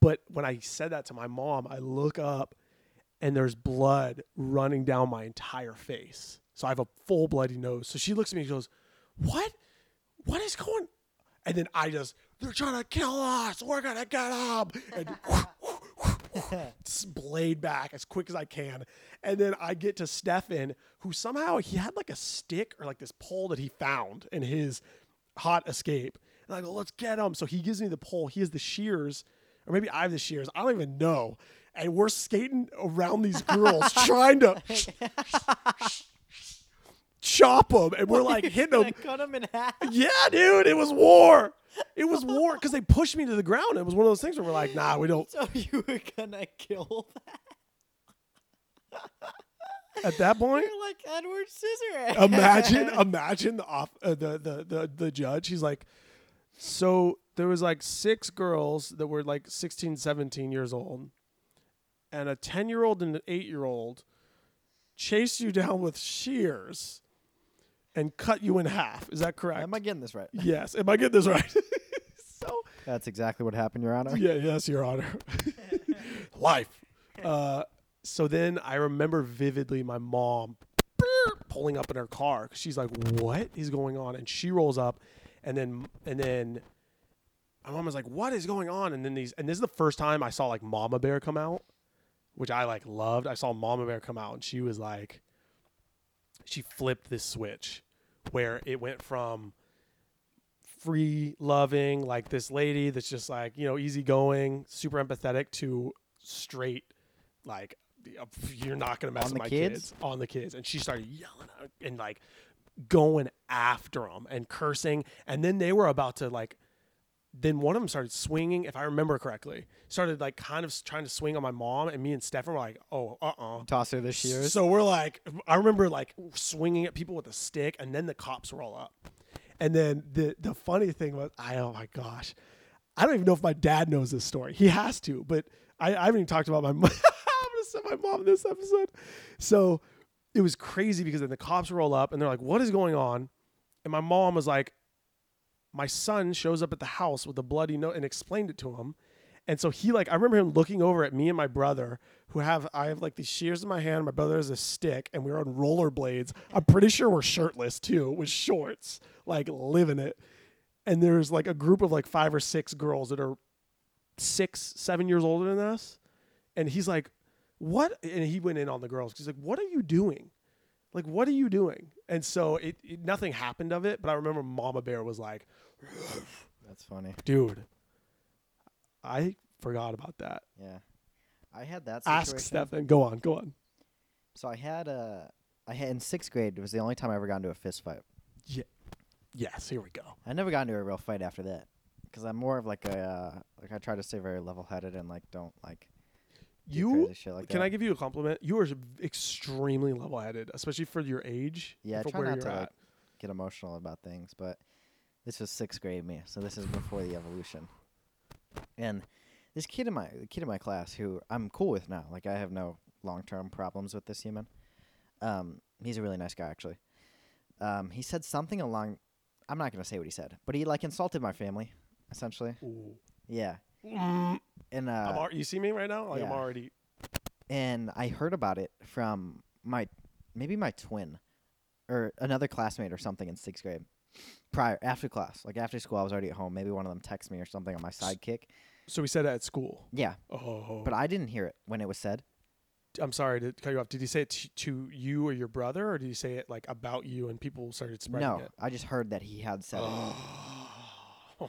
[SPEAKER 1] But when I said that to my mom, I look up and there's blood running down my entire face. So I have a full bloody nose. So she looks at me and goes, What? What is going And then I just, they're trying to kill us. We're going to get them. And blade back as quick as I can. And then I get to Stefan, who somehow he had like a stick or like this pole that he found in his hot escape. And I go, let's get him. So he gives me the pole. He has the shears, or maybe I have the shears. I don't even know. And we're skating around these girls trying to chop them. And we're like hitting them.
[SPEAKER 2] cut him in half.
[SPEAKER 1] Yeah, dude, it was war. It was war because they pushed me to the ground. It was one of those things where we're like, nah, we don't.
[SPEAKER 2] So you were gonna kill that?
[SPEAKER 1] At that point,
[SPEAKER 2] You're like Edward Scissorhands.
[SPEAKER 1] imagine, imagine the off uh, the, the the the judge. He's like, so there was like six girls that were like 16, 17 years old, and a ten year old and an eight year old chased you down with shears and cut you in half. Is that correct?
[SPEAKER 2] Am I getting this right?
[SPEAKER 1] yes. Am I getting this right? so
[SPEAKER 2] That's exactly what happened, Your Honor.
[SPEAKER 1] yeah, yes, Your Honor. Life. Uh, so then I remember vividly my mom pulling up in her car she's like, "What is going on?" And she rolls up, and then and then my mom was like, "What is going on?" And then these and this is the first time I saw like Mama Bear come out, which I like loved. I saw Mama Bear come out, and she was like, she flipped this switch where it went from free loving like this lady that's just like you know easygoing super empathetic to straight like you're not gonna mess
[SPEAKER 2] On
[SPEAKER 1] with my
[SPEAKER 2] kids?
[SPEAKER 1] kids? on the kids and she started yelling and like going after them and cursing and then they were about to like then one of them started swinging if i remember correctly started like kind of trying to swing on my mom and me and stefan were like oh uh-uh
[SPEAKER 2] Toss her the shears.
[SPEAKER 1] so we're like, I remember like swinging at people with a stick, and then the cops roll up, And then the the funny thing was, I oh my gosh, I don't even know if my dad knows this story. He has to, but I, I haven't even talked about my mom. I'm gonna send my mom this episode. So it was crazy because then the cops roll up and they're like, "What is going on?" And my mom was like, "My son shows up at the house with a bloody note," and explained it to him. And so he like I remember him looking over at me and my brother who have I have like these shears in my hand, my brother has a stick, and we're on rollerblades. I'm pretty sure we're shirtless too, with shorts, like living it. And there's like a group of like five or six girls that are six, seven years older than us. And he's like, What? And he went in on the girls. He's like, What are you doing? Like, what are you doing? And so it, it nothing happened of it, but I remember Mama Bear was like,
[SPEAKER 2] That's funny.
[SPEAKER 1] Dude, I forgot about that.
[SPEAKER 2] Yeah. I had that situation.
[SPEAKER 1] Ask Stefan. Go on, go on.
[SPEAKER 2] So I had a I had in sixth grade. It was the only time I ever got into a fist fight.
[SPEAKER 1] Yes, here we go.
[SPEAKER 2] I never got into a real fight after that because I'm more of like a uh, like I try to stay very level headed and like don't like
[SPEAKER 1] You
[SPEAKER 2] like
[SPEAKER 1] can
[SPEAKER 2] that.
[SPEAKER 1] I give you a compliment? You are extremely level-headed, especially for your age.
[SPEAKER 2] Yeah, try not to like get emotional about things, but this was sixth grade me, so this is before the evolution. And this kid in my the kid in my class who I'm cool with now, like I have no long term problems with this human. Um, he's a really nice guy actually. Um, he said something along I'm not gonna say what he said, but he like insulted my family, essentially.
[SPEAKER 1] Ooh.
[SPEAKER 2] Yeah. And uh
[SPEAKER 1] al- you see me right now? Like I'm already.
[SPEAKER 2] and I heard about it from my maybe my twin or another classmate or something in sixth grade. Prior after class, like after school, I was already at home. Maybe one of them texted me or something on my sidekick.
[SPEAKER 1] So we said it at school.
[SPEAKER 2] Yeah,
[SPEAKER 1] Oh,
[SPEAKER 2] but I didn't hear it when it was said.
[SPEAKER 1] I'm sorry to cut you off. Did he say it t- to you or your brother, or did he say it like about you and people started spreading
[SPEAKER 2] no,
[SPEAKER 1] it?
[SPEAKER 2] I just heard that he had said it.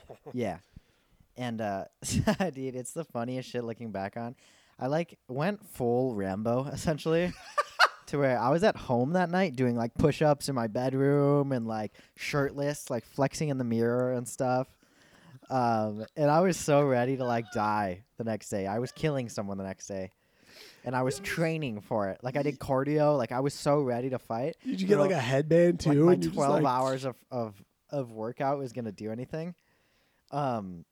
[SPEAKER 2] Yeah, and uh, dude, it's the funniest shit looking back on. I like went full Rambo essentially. to where I was at home that night doing like push ups in my bedroom and like shirtless, like flexing in the mirror and stuff. Um, and I was so ready to like die the next day. I was killing someone the next day. And I was training for it. Like I did cardio. Like I was so ready to fight.
[SPEAKER 1] Did you get like a headband
[SPEAKER 2] Like
[SPEAKER 1] too?
[SPEAKER 2] my
[SPEAKER 1] and you're
[SPEAKER 2] twelve
[SPEAKER 1] like-
[SPEAKER 2] hours of, of of workout was gonna do anything. Um.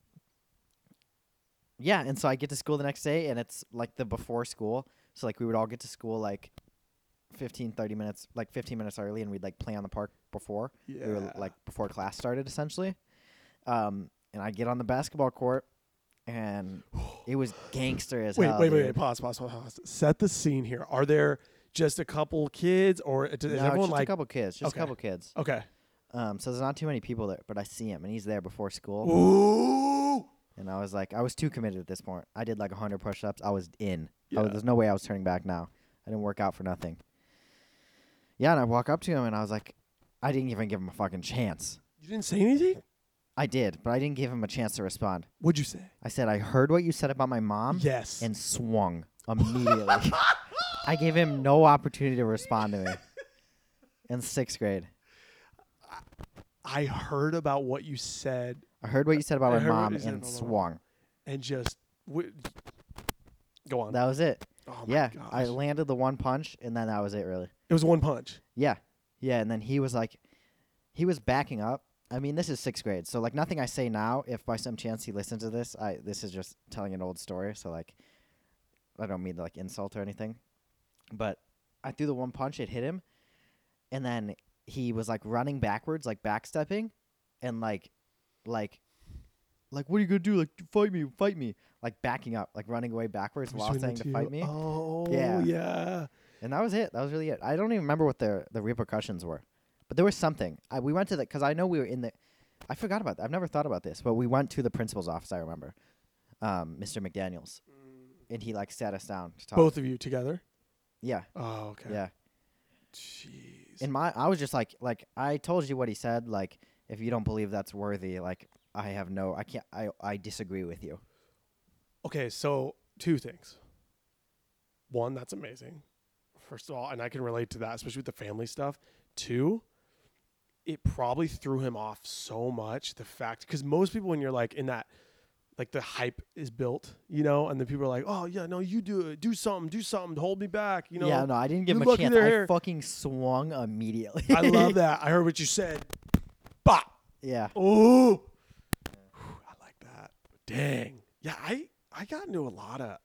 [SPEAKER 2] Yeah, and so I get to school the next day, and it's like the before school. So like we would all get to school like 15, 30 minutes, like fifteen minutes early, and we'd like play on the park before
[SPEAKER 1] Yeah.
[SPEAKER 2] we were like before class started, essentially. Um, and I get on the basketball court, and it was gangster as
[SPEAKER 1] wait,
[SPEAKER 2] hell.
[SPEAKER 1] wait, wait, wait. Pause, pause, pause, pause. Set the scene here. Are there just a couple kids, or is
[SPEAKER 2] No,
[SPEAKER 1] everyone
[SPEAKER 2] just
[SPEAKER 1] like?
[SPEAKER 2] a couple kids, just
[SPEAKER 1] Okay.
[SPEAKER 2] a couple kids.
[SPEAKER 1] Okay.
[SPEAKER 2] Um, so there's not too many people there, but I see him, and he's there before school.
[SPEAKER 1] Ooh.
[SPEAKER 2] And I was like, I was too committed at this point. I did like 100 push ups. I was in. I was, there's no way I was turning back now. I didn't work out for nothing. Yeah, and I walk up to him and I was like, I didn't even give him a fucking chance.
[SPEAKER 1] You didn't say anything.
[SPEAKER 2] I did, but I didn't give him a chance to respond.
[SPEAKER 1] What'd you say?
[SPEAKER 2] I said, I heard what you said about my mom
[SPEAKER 1] yes.
[SPEAKER 2] and swung immediately. I gave him no opportunity to respond to me in sixth grade.
[SPEAKER 1] I heard about what you said
[SPEAKER 2] I heard what you said about
[SPEAKER 1] I
[SPEAKER 2] my
[SPEAKER 1] heard what
[SPEAKER 2] mom
[SPEAKER 1] you said
[SPEAKER 2] and
[SPEAKER 1] about my mom.
[SPEAKER 2] swung.
[SPEAKER 1] and just w- go on.
[SPEAKER 2] That was it.
[SPEAKER 1] oh my
[SPEAKER 2] Yeah,
[SPEAKER 1] gosh.
[SPEAKER 2] I landed the one punch, and then that was it, really.
[SPEAKER 1] it was one punch.
[SPEAKER 2] Yeah. Yeah. And then he was like, he was backing up. I mean, this is sixth grade. So, like, nothing I say now, if by some chance he listens to this, I this is just telling an old story. So, like, I don't mean to, like, insult or anything. But I threw the one punch, it hit him. And then he was, like, running backwards, like, backstepping. And, like, like, like, what are you going to do? Like, fight me, fight me. Like, backing up, like, running away backwards while saying to
[SPEAKER 1] you?
[SPEAKER 2] fight me.
[SPEAKER 1] Oh
[SPEAKER 2] Yeah.
[SPEAKER 1] yeah.
[SPEAKER 2] And that was it. That was really it. I don't even remember what the the repercussions were, but there was something. I, we went to the because I know we were in the. I forgot about that. I've never thought about this, but we went to the principal's office. I remember, um, Mr. McDaniel's, and he like sat us down to talk.
[SPEAKER 1] Both of you together.
[SPEAKER 2] Yeah,
[SPEAKER 1] Oh okay.
[SPEAKER 2] yeah.
[SPEAKER 1] Jeez.
[SPEAKER 2] In my, I was just like, like I told you what he said. Like, if you don't believe that's worthy, like I have no, I can't, I I disagree with you.
[SPEAKER 1] Okay, so two things. One, that's amazing. First of all, and I can relate to that, especially with the family stuff. Two, it probably threw him off so much. The fact, because most people, when you're like in that, like the hype is built, you know, and then people are like, "Oh yeah, no, you do it, do something, do something, hold me back," you know.
[SPEAKER 2] yeah, no, I didn't give him a chance. I fucking swung immediately.
[SPEAKER 1] I love that. I heard what you said. Bop.
[SPEAKER 2] Yeah.
[SPEAKER 1] Oh, I like that. Dang. Yeah, I I got into a lot of.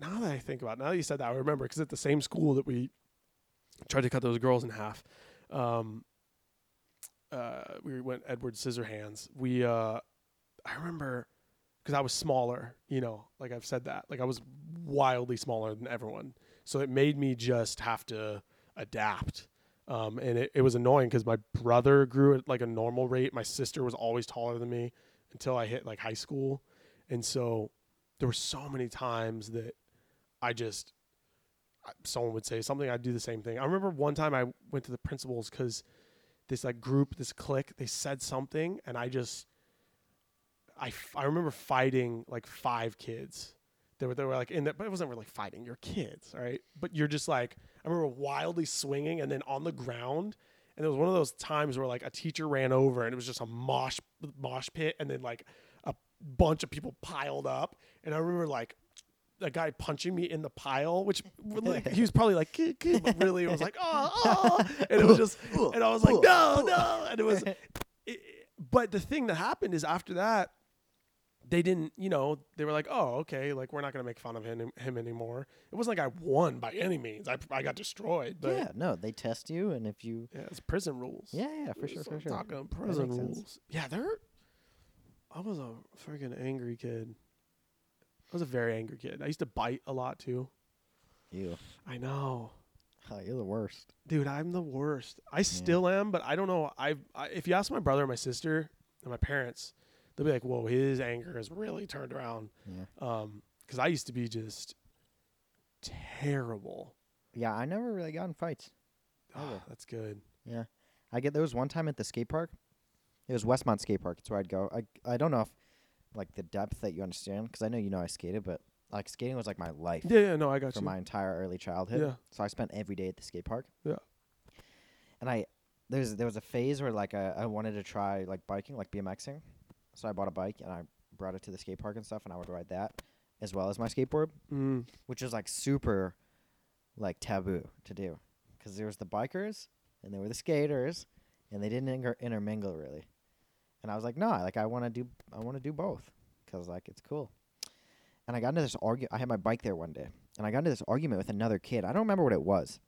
[SPEAKER 1] Now that I think about, it, now that you said that, I remember because at the same school that we tried to cut those girls in half, um, uh, we went Edward Scissorhands. We, uh, I remember because I was smaller, you know, like I've said that, like I was wildly smaller than everyone, so it made me just have to adapt. Um, and it, it was annoying because my brother grew at like a normal rate. My sister was always taller than me until I hit like high school. And so there were so many times that I just, someone would say something, I'd do the same thing. I remember one time I went to the principal's because this like group, this clique, they said something and I just, I, f- I remember fighting like five kids. They were, they were like in that, but it wasn't really fighting. You're kids, right? But you're just like, I remember wildly swinging and then on the ground. And it was one of those times where like a teacher ran over and it was just a mosh mosh pit and then like a bunch of people piled up. And I remember like a guy punching me in the pile, which like, he was probably like, "Kid, kid," but really it was like, oh, oh, and it was just, and I was like, no, no, and it was, it, but the thing that happened is after that, they didn't, you know, they were like, oh, okay, like we're not gonna make fun of him him anymore. It wasn't like I won by any means. I I got destroyed, but
[SPEAKER 2] yeah. No, they test you, and if you.
[SPEAKER 1] yeah, it's prison rules.
[SPEAKER 2] Yeah, yeah, for sure,
[SPEAKER 1] So
[SPEAKER 2] for sure.
[SPEAKER 1] Talking prison
[SPEAKER 2] makes sense.
[SPEAKER 1] rules. Yeah, they're. I was a freaking angry kid. I was a very angry kid. I used to bite a lot too.
[SPEAKER 2] You.
[SPEAKER 1] I know,
[SPEAKER 2] Oh, you're the worst.
[SPEAKER 1] dude. I'm the worst. I still am, but I don't know. I've, I if you ask my brother, and my sister, and my parents, they'll be like, "Whoa, his anger has really turned around."
[SPEAKER 2] Yeah.
[SPEAKER 1] Um, because I used to be just terrible.
[SPEAKER 2] Yeah, I never really got in fights. Ever.
[SPEAKER 1] that's good.
[SPEAKER 2] Yeah, I get there was one time at the skate park. It was Westmont Skate Park. It's where I'd go. I I don't know if like the depth that you understand because I know you know I skated, but like skating was like my life
[SPEAKER 1] Yeah, yeah. No, I got
[SPEAKER 2] for
[SPEAKER 1] you.
[SPEAKER 2] my entire early childhood.
[SPEAKER 1] Yeah.
[SPEAKER 2] So I spent every day at the skate park.
[SPEAKER 1] Yeah.
[SPEAKER 2] And I there's there was a phase where like I, I wanted to try like biking, like BMXing. So I bought a bike and I brought it to the skate park and stuff, and I would ride that as well as my skateboard,
[SPEAKER 1] Mm.
[SPEAKER 2] which was like super like taboo to do because there was the bikers and there were the skaters, and they didn't inter- intermingle really. And I was like, no, like I want to do I want to do both because like it's cool. And I got into this argument. I had my bike there one day, and I got into this argument with another kid. I don't remember what it was.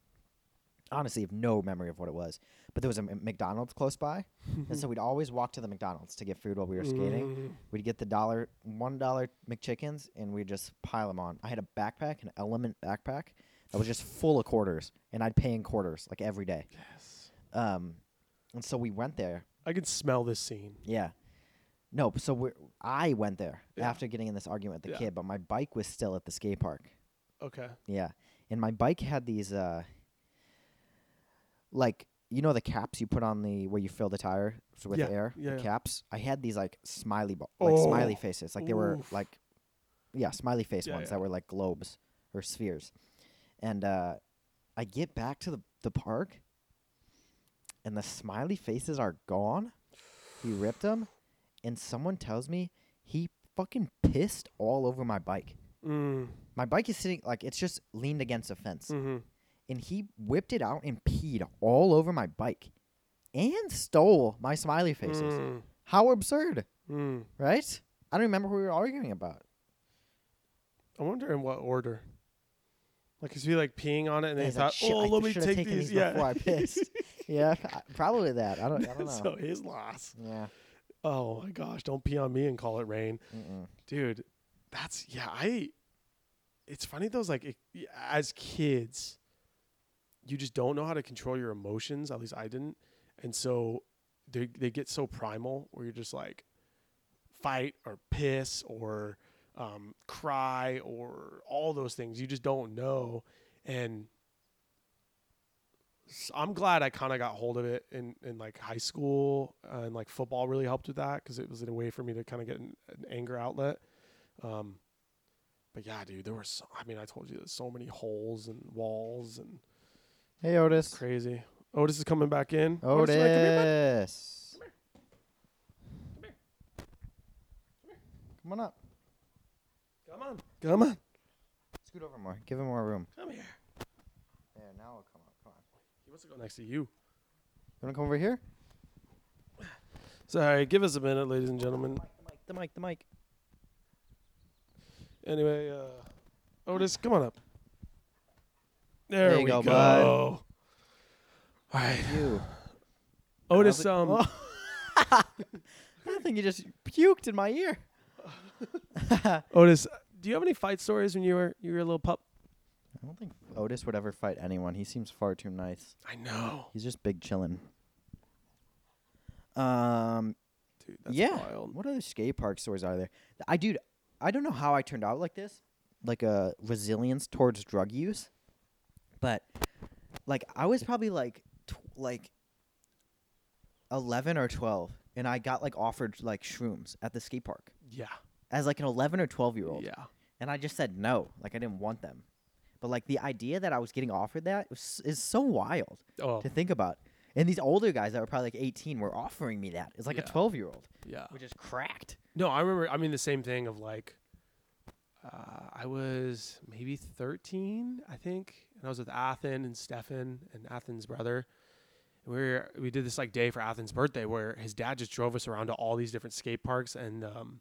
[SPEAKER 2] Honestly, have no memory of what it was. But there was a M- McDonald's close by, and so we'd always walk to the McDonald's to get food while we were skating.
[SPEAKER 1] Mm.
[SPEAKER 2] We'd get the dollar, one dollar McChickens, and we'd just pile them on. I had a backpack, an Element backpack, that was just full of quarters, and I'd pay in quarters like every day.
[SPEAKER 1] Yes.
[SPEAKER 2] Um, and so we went there.
[SPEAKER 1] I can smell this scene.
[SPEAKER 2] Yeah. No, so we I went there
[SPEAKER 1] Yeah.
[SPEAKER 2] after getting in this argument with the
[SPEAKER 1] Yeah.
[SPEAKER 2] kid, but my bike was still at the skate park.
[SPEAKER 1] Okay.
[SPEAKER 2] Yeah. And my bike had these uh like you know the caps you put on the where you fill the tire with
[SPEAKER 1] Yeah,
[SPEAKER 2] air?
[SPEAKER 1] yeah,
[SPEAKER 2] the
[SPEAKER 1] yeah.
[SPEAKER 2] caps. I had these like smiley bo- like smiley
[SPEAKER 1] Oh,
[SPEAKER 2] faces. Like they were
[SPEAKER 1] oof.
[SPEAKER 2] like yeah, smiley face ones that were like globes or spheres. And uh I get back to the the park and the smiley faces are gone. He ripped them and someone tells me he fucking pissed all over my bike.
[SPEAKER 1] Mm.
[SPEAKER 2] My bike is sitting like it's just leaned against a fence
[SPEAKER 1] Mm-hmm.
[SPEAKER 2] And he whipped it out and peed all over my bike and stole my smiley faces.
[SPEAKER 1] Mm.
[SPEAKER 2] How absurd,
[SPEAKER 1] Mm.
[SPEAKER 2] right? I don't remember what we were arguing about.
[SPEAKER 1] I wonder in what order. Like, is he like peeing on it and then he
[SPEAKER 2] He's like,
[SPEAKER 1] thought, oh,
[SPEAKER 2] I
[SPEAKER 1] let me take these.
[SPEAKER 2] these
[SPEAKER 1] yeah.
[SPEAKER 2] before I pissed." yeah, probably that. I don't. I don't know.
[SPEAKER 1] so his loss.
[SPEAKER 2] yeah.
[SPEAKER 1] Oh my gosh, don't pee on me and call it rain.
[SPEAKER 2] Mm-mm.
[SPEAKER 1] Dude, that's, yeah, I, it's funny those like, it, as kids, you just don't know how to control your emotions. At least I didn't. And so they, they get so primal where you're just like, fight or piss or um, cry or all those things. You just don't know. And I'm glad I kind of got hold of it in, in like high school uh, and like football really helped with that because it was a way for me to kind of get an, an anger outlet. Um, but yeah, dude, there were so, I mean, I told you there's so many holes and walls and
[SPEAKER 2] Hey Otis.
[SPEAKER 1] crazy. Otis is coming back in. Otis, you wanna come here, bud?
[SPEAKER 2] Otis. Come on up.
[SPEAKER 1] Come on. Come on.
[SPEAKER 2] Scoot over more. Give him more room.
[SPEAKER 1] Come here.
[SPEAKER 2] There, now I'll come up. Come on.
[SPEAKER 1] He wants to go next to you.
[SPEAKER 2] You wanna come over here?
[SPEAKER 1] Sorry, give us a minute, ladies and gentlemen.
[SPEAKER 2] The mic, the mic, the mic.
[SPEAKER 1] Anyway, uh, Otis, come on up. There,
[SPEAKER 2] There you
[SPEAKER 1] we
[SPEAKER 2] go,
[SPEAKER 1] go.
[SPEAKER 2] bud.
[SPEAKER 1] All right,
[SPEAKER 2] You.
[SPEAKER 1] Otis. Um,
[SPEAKER 2] I think you just puked in my ear.
[SPEAKER 1] Otis, do you have any fight stories when you were you were a little pup?
[SPEAKER 2] I don't think Otis would ever fight anyone. He seems far too nice.
[SPEAKER 1] I know,
[SPEAKER 2] He's just big chillin'. Um,
[SPEAKER 1] dude. That's
[SPEAKER 2] yeah.
[SPEAKER 1] wild.
[SPEAKER 2] What other skate park stories are there? I dude, I don't know how I turned out like this, like a resilience towards drug use, but like I was probably like tw- like eleven or twelve, and I got like offered like shrooms at the skate park
[SPEAKER 1] Yeah,
[SPEAKER 2] as like an eleven or twelve year old,
[SPEAKER 1] yeah.
[SPEAKER 2] and I just said no, like I didn't want them. But like the idea that I was getting offered that was, is so wild
[SPEAKER 1] Oh,
[SPEAKER 2] to think about. And these older guys that were probably like 18 were offering me that. It's like
[SPEAKER 1] Yeah.
[SPEAKER 2] a 12 year old,
[SPEAKER 1] yeah.
[SPEAKER 2] which is cracked.
[SPEAKER 1] No, I remember. I mean, the same thing of like, uh, I was maybe 13, I think, and I was with Athen and Stefan and Athen's brother. And we were we did this like day for Athen's birthday where his dad just drove us around to all these different skate parks and um,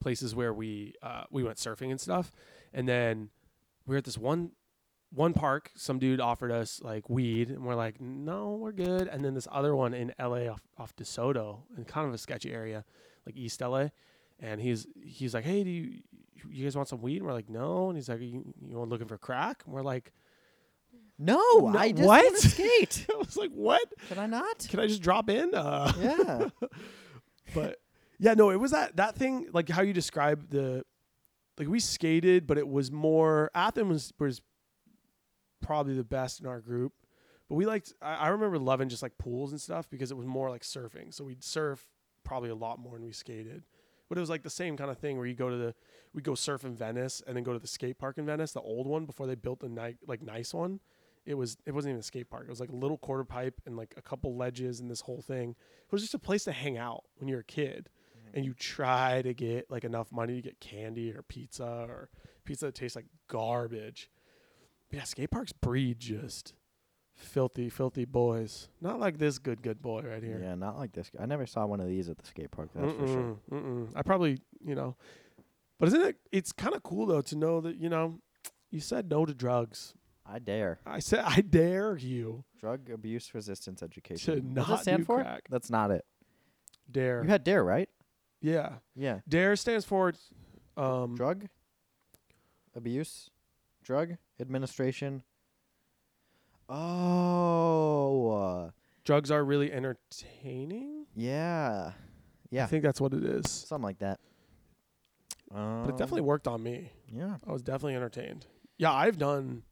[SPEAKER 1] places where we uh, we went surfing and stuff. And then we were at this one one park. Some dude offered us like weed, and we're like, no, we're good. And then this other one in L.A. off off DeSoto, in kind of a sketchy area, like East L.A. And he's he's like, hey, do you you guys want some weed? And we're like, no. And he's like, you, you want looking for crack? And we're like,
[SPEAKER 2] No,
[SPEAKER 1] No,
[SPEAKER 2] I just
[SPEAKER 1] what?
[SPEAKER 2] want to skate.
[SPEAKER 1] I was like, what?
[SPEAKER 2] Can I not?
[SPEAKER 1] Can I just drop in? Uh,
[SPEAKER 2] Yeah.
[SPEAKER 1] but yeah, no, it was that that thing like how you describe the like we skated, but it was more Athens was was probably the best in our group. But we liked I, I remember loving just like pools and stuff because it was more like surfing. So we'd surf probably a lot more than we skated. But it was like the same kind of thing where you go to the we go surf in Venice and then go to the skate park in Venice, the old one before they built the ni- like nice one. It was it wasn't even a skate park. It was like a little quarter pipe and like a couple ledges and this whole thing. It was just a place to hang out when you're a kid mm-hmm. and you try to get like enough money to get candy or pizza or pizza that tastes like garbage. But yeah, skate parks breed just filthy, filthy boys. Not like this good, good boy right here.
[SPEAKER 2] Yeah, not like this. I never saw one of these at the skate park. That's for sure.
[SPEAKER 1] Mm-mm, mm-mm. I probably, you know, but isn't it? It's kind of cool though to know that you know, you said no to drugs.
[SPEAKER 2] I dare.
[SPEAKER 1] I said I dare you
[SPEAKER 2] Drug abuse resistance education.
[SPEAKER 1] to not
[SPEAKER 2] that stand for?
[SPEAKER 1] crack.
[SPEAKER 2] That's not it.
[SPEAKER 1] Dare.
[SPEAKER 2] You had dare, right?
[SPEAKER 1] yeah,
[SPEAKER 2] Yeah.
[SPEAKER 1] dare stands for. Um,
[SPEAKER 2] Drug abuse, drug administration. Oh, uh,
[SPEAKER 1] drugs are really entertaining.
[SPEAKER 2] yeah, yeah,
[SPEAKER 1] I think that's what it is.
[SPEAKER 2] something like that. Um,
[SPEAKER 1] But it definitely worked on me.
[SPEAKER 2] yeah.
[SPEAKER 1] I was definitely entertained. Yeah, I've done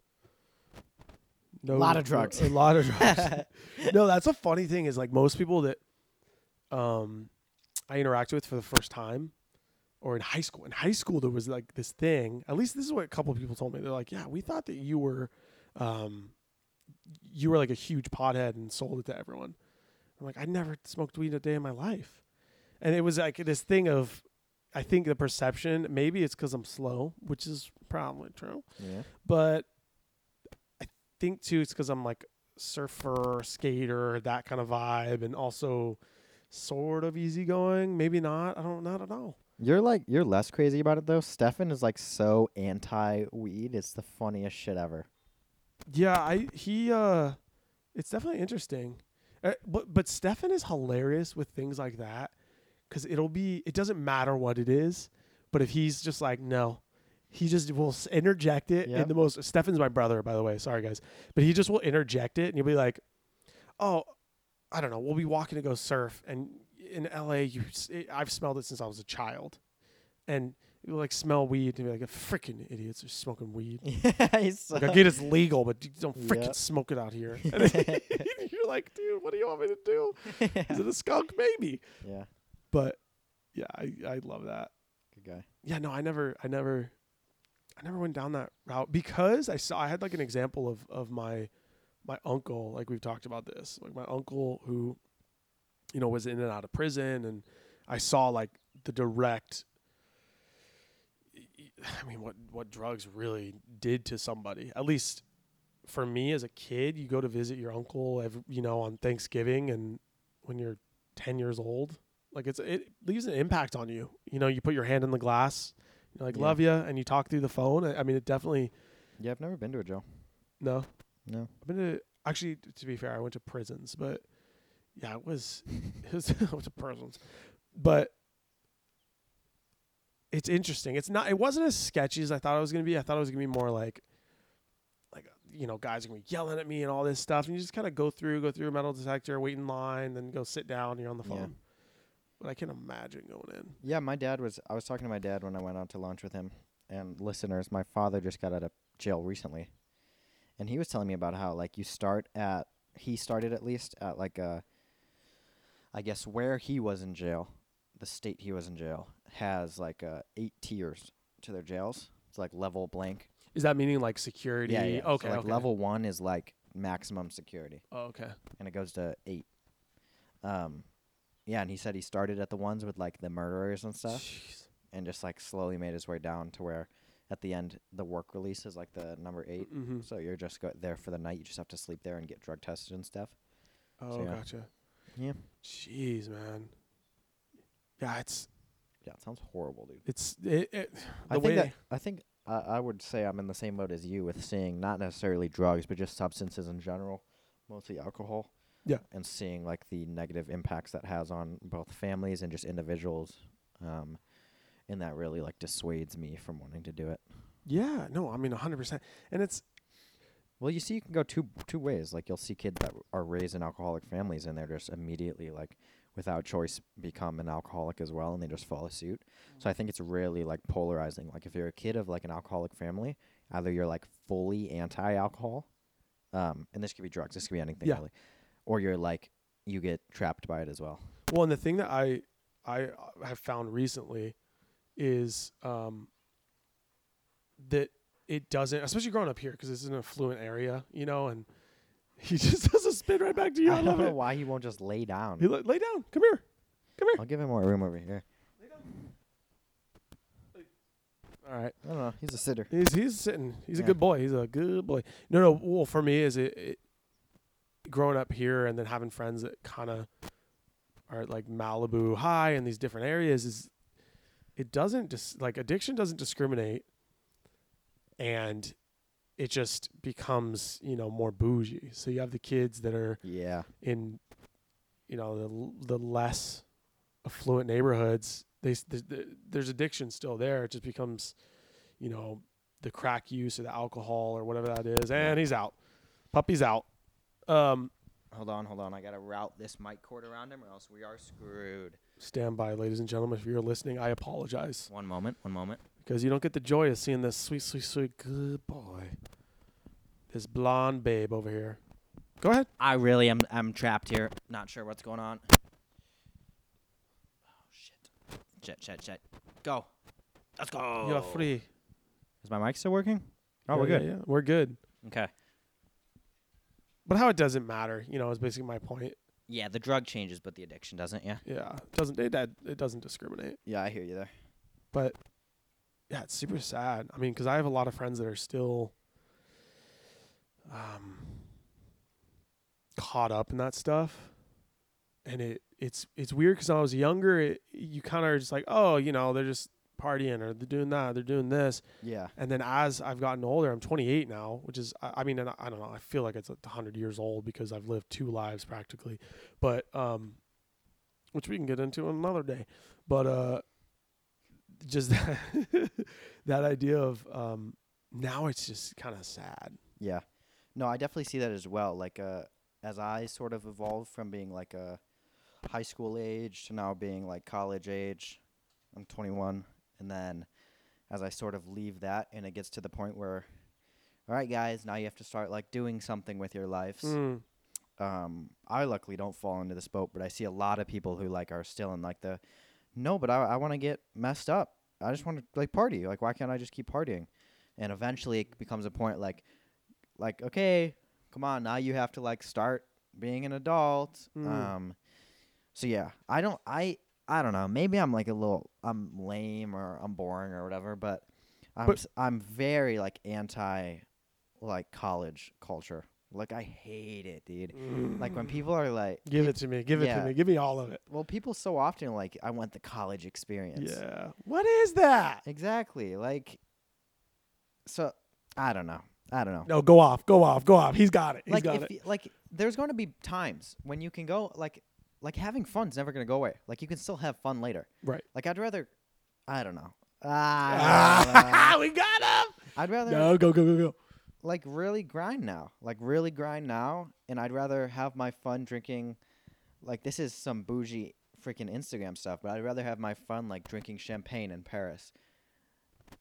[SPEAKER 1] no
[SPEAKER 2] Lot of drugs.
[SPEAKER 1] A lot of drugs. no, that's a funny thing is like most people that um I interact with for the first time or in high school. In high school there was like this thing. At least this is what a couple of people told me. They're like, "Yeah, we thought that you were um you were like a huge pothead and sold it to everyone." I'm like, "I never smoked weed a day in my life." And it was like this thing of I think the perception, maybe it's cuz I'm slow, which is probably true
[SPEAKER 2] Yeah.
[SPEAKER 1] but I think too it's because I'm like surfer, skater, that kind of vibe, and also sort of easygoing. Maybe not. I don't. I don't know.
[SPEAKER 2] You're like you're less crazy about it though. Stefan is like so anti weed. It's the funniest shit ever.
[SPEAKER 1] Yeah, I he uh, it's definitely interesting. Uh, but but Stefan is hilarious with things like that because it'll be it doesn't matter what it is, but if he's just like no. He just will interject it in the most. Stefan's my brother, by the way. Sorry, guys, but he just will interject it, and you'll be like, "Oh, I don't know. We'll be walking to go surf, and in LA, you I've smelled it since I was a child, and you like smell weed, and you're like, freaking idiots are smoking weed.
[SPEAKER 2] Yeah, he's
[SPEAKER 1] Like I get it's legal, but you don't freaking smoke it out here. And you're like, dude, what do you want me to do? Is it a skunk? Maybe.
[SPEAKER 2] yeah,
[SPEAKER 1] But yeah, I, I love that.
[SPEAKER 2] good guy.
[SPEAKER 1] Yeah, no, I never, I never, I never went down that route because I saw I had like an example of of my my uncle. Like we've talked about this, like my uncle who, you know, was in and out of prison, and I saw like the direct. I mean, what what drugs really did to somebody? At least for me as a kid, you go to visit your uncle, every, you know, on Thanksgiving, and when you're ten years old. Like it's it leaves an impact on you. You know, you put your hand in the glass, you're like
[SPEAKER 2] Yeah.
[SPEAKER 1] love you, and you talk through the phone. I I mean, it definitely
[SPEAKER 2] Yeah, I've never been to a jail.
[SPEAKER 1] no.
[SPEAKER 2] No.
[SPEAKER 1] I've been to actually to be fair, I went to prisons, but yeah, it was it was to prisons, but it's interesting. It's not. It wasn't as sketchy as I thought it was gonna be. I thought it was gonna be more like, like you know, guys are gonna be yelling at me and all this stuff, and you just kind of go through, go through a metal detector, wait in line, then go sit down. You're on the
[SPEAKER 2] Yeah.
[SPEAKER 1] phone. But I can imagine going in.
[SPEAKER 2] Yeah, my dad was. I was talking to my dad when I went out to lunch with him. And listeners, my father just got out of jail recently, and he was telling me about how like you start at. He started at least at like a. I guess where he was in jail, the state he was in jail has like uh, eight tiers to their jails. It's like level blank.
[SPEAKER 1] Is that meaning like security?
[SPEAKER 2] Yeah, yeah.
[SPEAKER 1] Okay.
[SPEAKER 2] So like
[SPEAKER 1] okay.
[SPEAKER 2] level one is like maximum security.
[SPEAKER 1] Oh, okay.
[SPEAKER 2] and it goes to eight. Um, yeah, and he said he started at the ones with like the murderers and stuff,
[SPEAKER 1] Jeez.
[SPEAKER 2] and just like slowly made his way down to where, at the end, the work release is like the number 8
[SPEAKER 1] Mm-hmm.
[SPEAKER 2] So you're just go- there for the night. You just have to sleep there and get drug tested and stuff.
[SPEAKER 1] Oh,
[SPEAKER 2] yeah.
[SPEAKER 1] gotcha.
[SPEAKER 2] Yeah.
[SPEAKER 1] Jeez, man. Yeah, it's
[SPEAKER 2] Yeah, it sounds horrible, dude.
[SPEAKER 1] it's it, it the
[SPEAKER 2] I think
[SPEAKER 1] way
[SPEAKER 2] that I think I I would say I'm in the same boat as you with seeing not necessarily drugs, but just substances in general, mostly alcohol.
[SPEAKER 1] Yeah.
[SPEAKER 2] And seeing like the negative impacts that has on both families and just individuals, um, and that really like dissuades me from wanting to do it.
[SPEAKER 1] yeah, no, I mean 100%. And it's
[SPEAKER 2] Well, you see, you can go two two ways. Like you'll see kids that are raised in alcoholic families, and they're just immediately like, without choice, become an alcoholic as well, and they just follow suit. So I think it's really like polarizing. Like if you're a kid of like an alcoholic family, either you're like fully anti-alcohol, um, and this could be drugs, this could be anything
[SPEAKER 1] Yeah.
[SPEAKER 2] really, or you're like you get trapped by it as well.
[SPEAKER 1] well, and the thing that I I uh, have found recently is um that it doesn't, especially growing up here because it's an affluent area, you know, and he just a right back to you. I,
[SPEAKER 2] I
[SPEAKER 1] love
[SPEAKER 2] don't know
[SPEAKER 1] it.
[SPEAKER 2] why he won't just lay down.
[SPEAKER 1] He lay down. Come here. Come here.
[SPEAKER 2] I'll give him more room over here.
[SPEAKER 1] All right.
[SPEAKER 2] I don't know. He's a sitter.
[SPEAKER 1] He's he's sitting. He's a good boy. He's a good boy. No, no. Well, for me, is it, it growing up here and then having friends that kind of are like Malibu High and these different areas is it doesn't just like addiction doesn't discriminate, and it just becomes you know more bougie. So you have the kids that are
[SPEAKER 2] Yeah.
[SPEAKER 1] in you know the the less affluent neighborhoods they s- th- th- there's addiction still there it just becomes you know the crack use or the alcohol or whatever that is and he's out puppy's out um
[SPEAKER 2] Hold on, hold on. I gotta route this mic cord around him, or else we are screwed.
[SPEAKER 1] stand by ladies and gentlemen if you're listening i apologize
[SPEAKER 2] One moment, one moment.
[SPEAKER 1] Because you don't get the joy of seeing this sweet sweet sweet good boy this blonde babe over here go ahead
[SPEAKER 2] I really am. I'm trapped here. Not sure what's going on. Oh shit! Shit! Shit! Shit! Go. Let's go.
[SPEAKER 1] you're free
[SPEAKER 2] Is my mic still working? Oh,
[SPEAKER 1] Yeah,
[SPEAKER 2] we're
[SPEAKER 1] yeah,
[SPEAKER 2] good.
[SPEAKER 1] yeah, we're good
[SPEAKER 2] Okay.
[SPEAKER 1] but how it doesn't matter you know is basically my point
[SPEAKER 2] Yeah, the drug changes, but the addiction doesn't. Yeah.
[SPEAKER 1] Yeah, it doesn't it, that it doesn't discriminate.
[SPEAKER 2] Yeah, I hear you there.
[SPEAKER 1] But yeah, it's super sad. I mean, because I have a lot of friends that are still um, caught up in that stuff, and it it's it's weird because I was younger. It, you kind of are just like, oh, you know, they're just partying or they're doing that, they're doing this,
[SPEAKER 2] Yeah.
[SPEAKER 1] and then as I've gotten older, I'm 28 now, which is I, I mean, and I, I don't know, I feel like it's hundred years old because I've lived two lives practically, but um, which we can get into another day, but uh, just that, that idea of um, now it's just kind of sad.
[SPEAKER 2] Yeah. No, I definitely see that as well. Like, uh, as I sort of evolved from being like a high school age to now being like college age, I'm 21, and then as I sort of leave that, and it gets to the point where, all right, guys, now you have to start like doing something with your lives.
[SPEAKER 1] Mm.
[SPEAKER 2] um I luckily don't fall into this boat, but I see a lot of people who like are still in like the no, but I I want to get messed up. I just want to like party. Like why can't I just keep partying? And eventually it becomes a point like like okay, come on, now you have to like start being an adult.
[SPEAKER 1] Mm.
[SPEAKER 2] Um so yeah, I don't I I don't know. Maybe I'm like a little I'm lame or I'm boring or whatever, but I'm
[SPEAKER 1] But-
[SPEAKER 2] s- I'm very like anti like college culture. Like I hate it, dude. Like when people are like,
[SPEAKER 1] Give it to me. Give it to me. Give me all of it.
[SPEAKER 2] well, people so often are like, I want the college experience.
[SPEAKER 1] Yeah. What is that?
[SPEAKER 2] Exactly. Like, so I don't know. I don't know.
[SPEAKER 1] No, go off. Go off. Go off. He's got it. He's
[SPEAKER 2] like
[SPEAKER 1] got it.
[SPEAKER 2] like there's going to be times when you can go like like having fun's never going to go away. Like you can still have fun later.
[SPEAKER 1] Right.
[SPEAKER 2] Like I'd rather I don't know. Ah,
[SPEAKER 1] we got him.
[SPEAKER 2] I'd rather
[SPEAKER 1] No, go, go, go, go.
[SPEAKER 2] Like really grind now. Like really grind now and I'd rather have my fun drinking like this is some bougie freaking Instagram stuff, but I'd rather have my fun like drinking champagne in Paris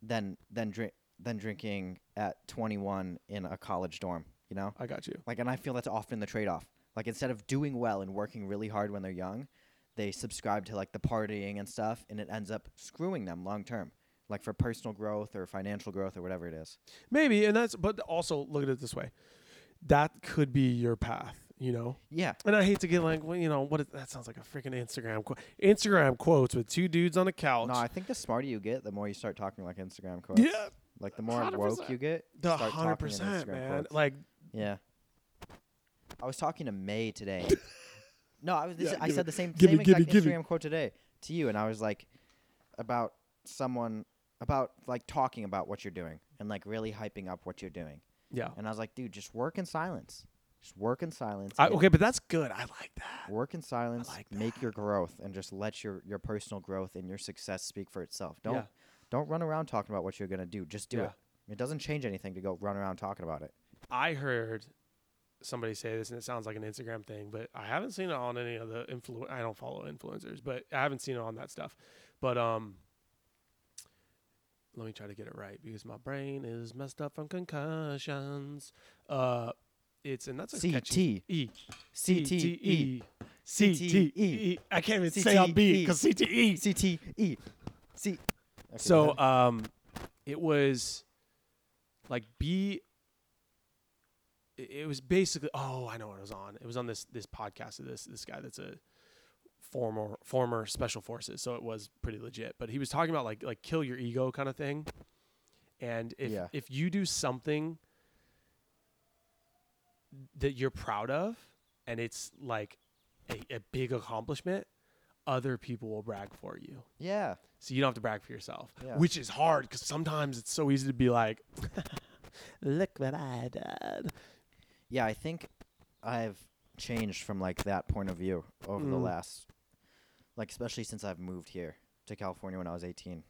[SPEAKER 2] than than drink than drinking at 21 in a college dorm, you know?
[SPEAKER 1] I got you.
[SPEAKER 2] Like, and I feel that's often the trade off. Like, instead of doing well and working really hard when they're young, they subscribe to like the partying and stuff, and it ends up screwing them long term, like for personal growth or financial growth or whatever it is.
[SPEAKER 1] Maybe, and that's. But also, look at it this way: that could be your path. You know.
[SPEAKER 2] Yeah,
[SPEAKER 1] And I hate to get like, well, you know, what? Is, that sounds like a freaking Instagram quote. Instagram quotes with two dudes on a couch.
[SPEAKER 2] no, I think the smarter you get, the more you start talking like Instagram quotes.
[SPEAKER 1] yeah,
[SPEAKER 2] like the more woke
[SPEAKER 1] 100%.
[SPEAKER 2] you get,
[SPEAKER 1] the hundred percent, man.
[SPEAKER 2] quotes.
[SPEAKER 1] Like,
[SPEAKER 2] yeah. I was talking to May today. no, I was. This,
[SPEAKER 1] Yeah,
[SPEAKER 2] I said
[SPEAKER 1] it-
[SPEAKER 2] the same
[SPEAKER 1] give
[SPEAKER 2] same
[SPEAKER 1] it,
[SPEAKER 2] exact
[SPEAKER 1] give it.
[SPEAKER 2] Instagram quote today to you, and I was like, about someone about like talking about what you're doing and like really hyping up what you're doing.
[SPEAKER 1] yeah.
[SPEAKER 2] And I was like, dude, just work in silence. Just work in silence.
[SPEAKER 1] I, okay, but that's good. I like that.
[SPEAKER 2] Work in silence.
[SPEAKER 1] like
[SPEAKER 2] make your growth, and just let your your personal growth and your success speak for itself. Don't
[SPEAKER 1] Yeah.
[SPEAKER 2] don't run around talking about what you're gonna do. Just do
[SPEAKER 1] Yeah.
[SPEAKER 2] it. It doesn't change anything to go run around talking about it.
[SPEAKER 1] I heard somebody say this, and it sounds like an Instagram thing, but I haven't seen it on any of the influ. I don't follow influencers, but I haven't seen it on that stuff. But um, let me try to get it right because my brain is messed up from concussions. Uh, it's and that's a
[SPEAKER 2] C T
[SPEAKER 1] E
[SPEAKER 2] C T E
[SPEAKER 1] C T E. I can't even say on beat because CTE.
[SPEAKER 2] C T E C. Okay, go
[SPEAKER 1] So um, it was like B. It it was basically oh I know what it was on. It was on this this podcast of this this guy that's a former former special forces, so it was pretty legit. But he was talking about like like kill your ego kind of thing, and if
[SPEAKER 2] Yeah.
[SPEAKER 1] if you do something that you're proud of, and it's like a, a big accomplishment, other people will brag for you.
[SPEAKER 2] yeah,
[SPEAKER 1] So you don't have to brag for yourself,
[SPEAKER 2] Yeah.
[SPEAKER 1] which is hard because sometimes it's so easy to be like, "Look what I did."
[SPEAKER 2] yeah. I think I've changed from like that point of view over the
[SPEAKER 1] Mm.
[SPEAKER 2] last, like especially since I've moved here to California when I was 18.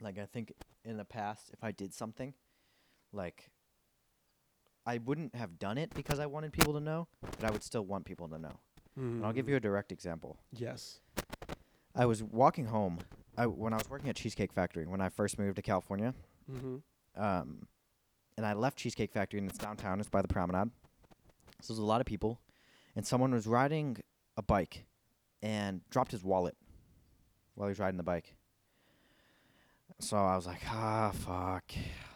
[SPEAKER 2] Like I think in the past, if I did something, like I wouldn't have done it because I wanted people to know, but I would still want people to know. And I'll give you a direct example.
[SPEAKER 1] yes.
[SPEAKER 2] I was walking home I, when I was working at Cheesecake Factory when I first moved to California.
[SPEAKER 1] Mm-hmm.
[SPEAKER 2] Um, and I left Cheesecake Factory and it's downtown. It's by the promenade. So there's a lot of people, and someone was riding a bike and dropped his wallet while he was riding the bike. So I was like, ah, fuck.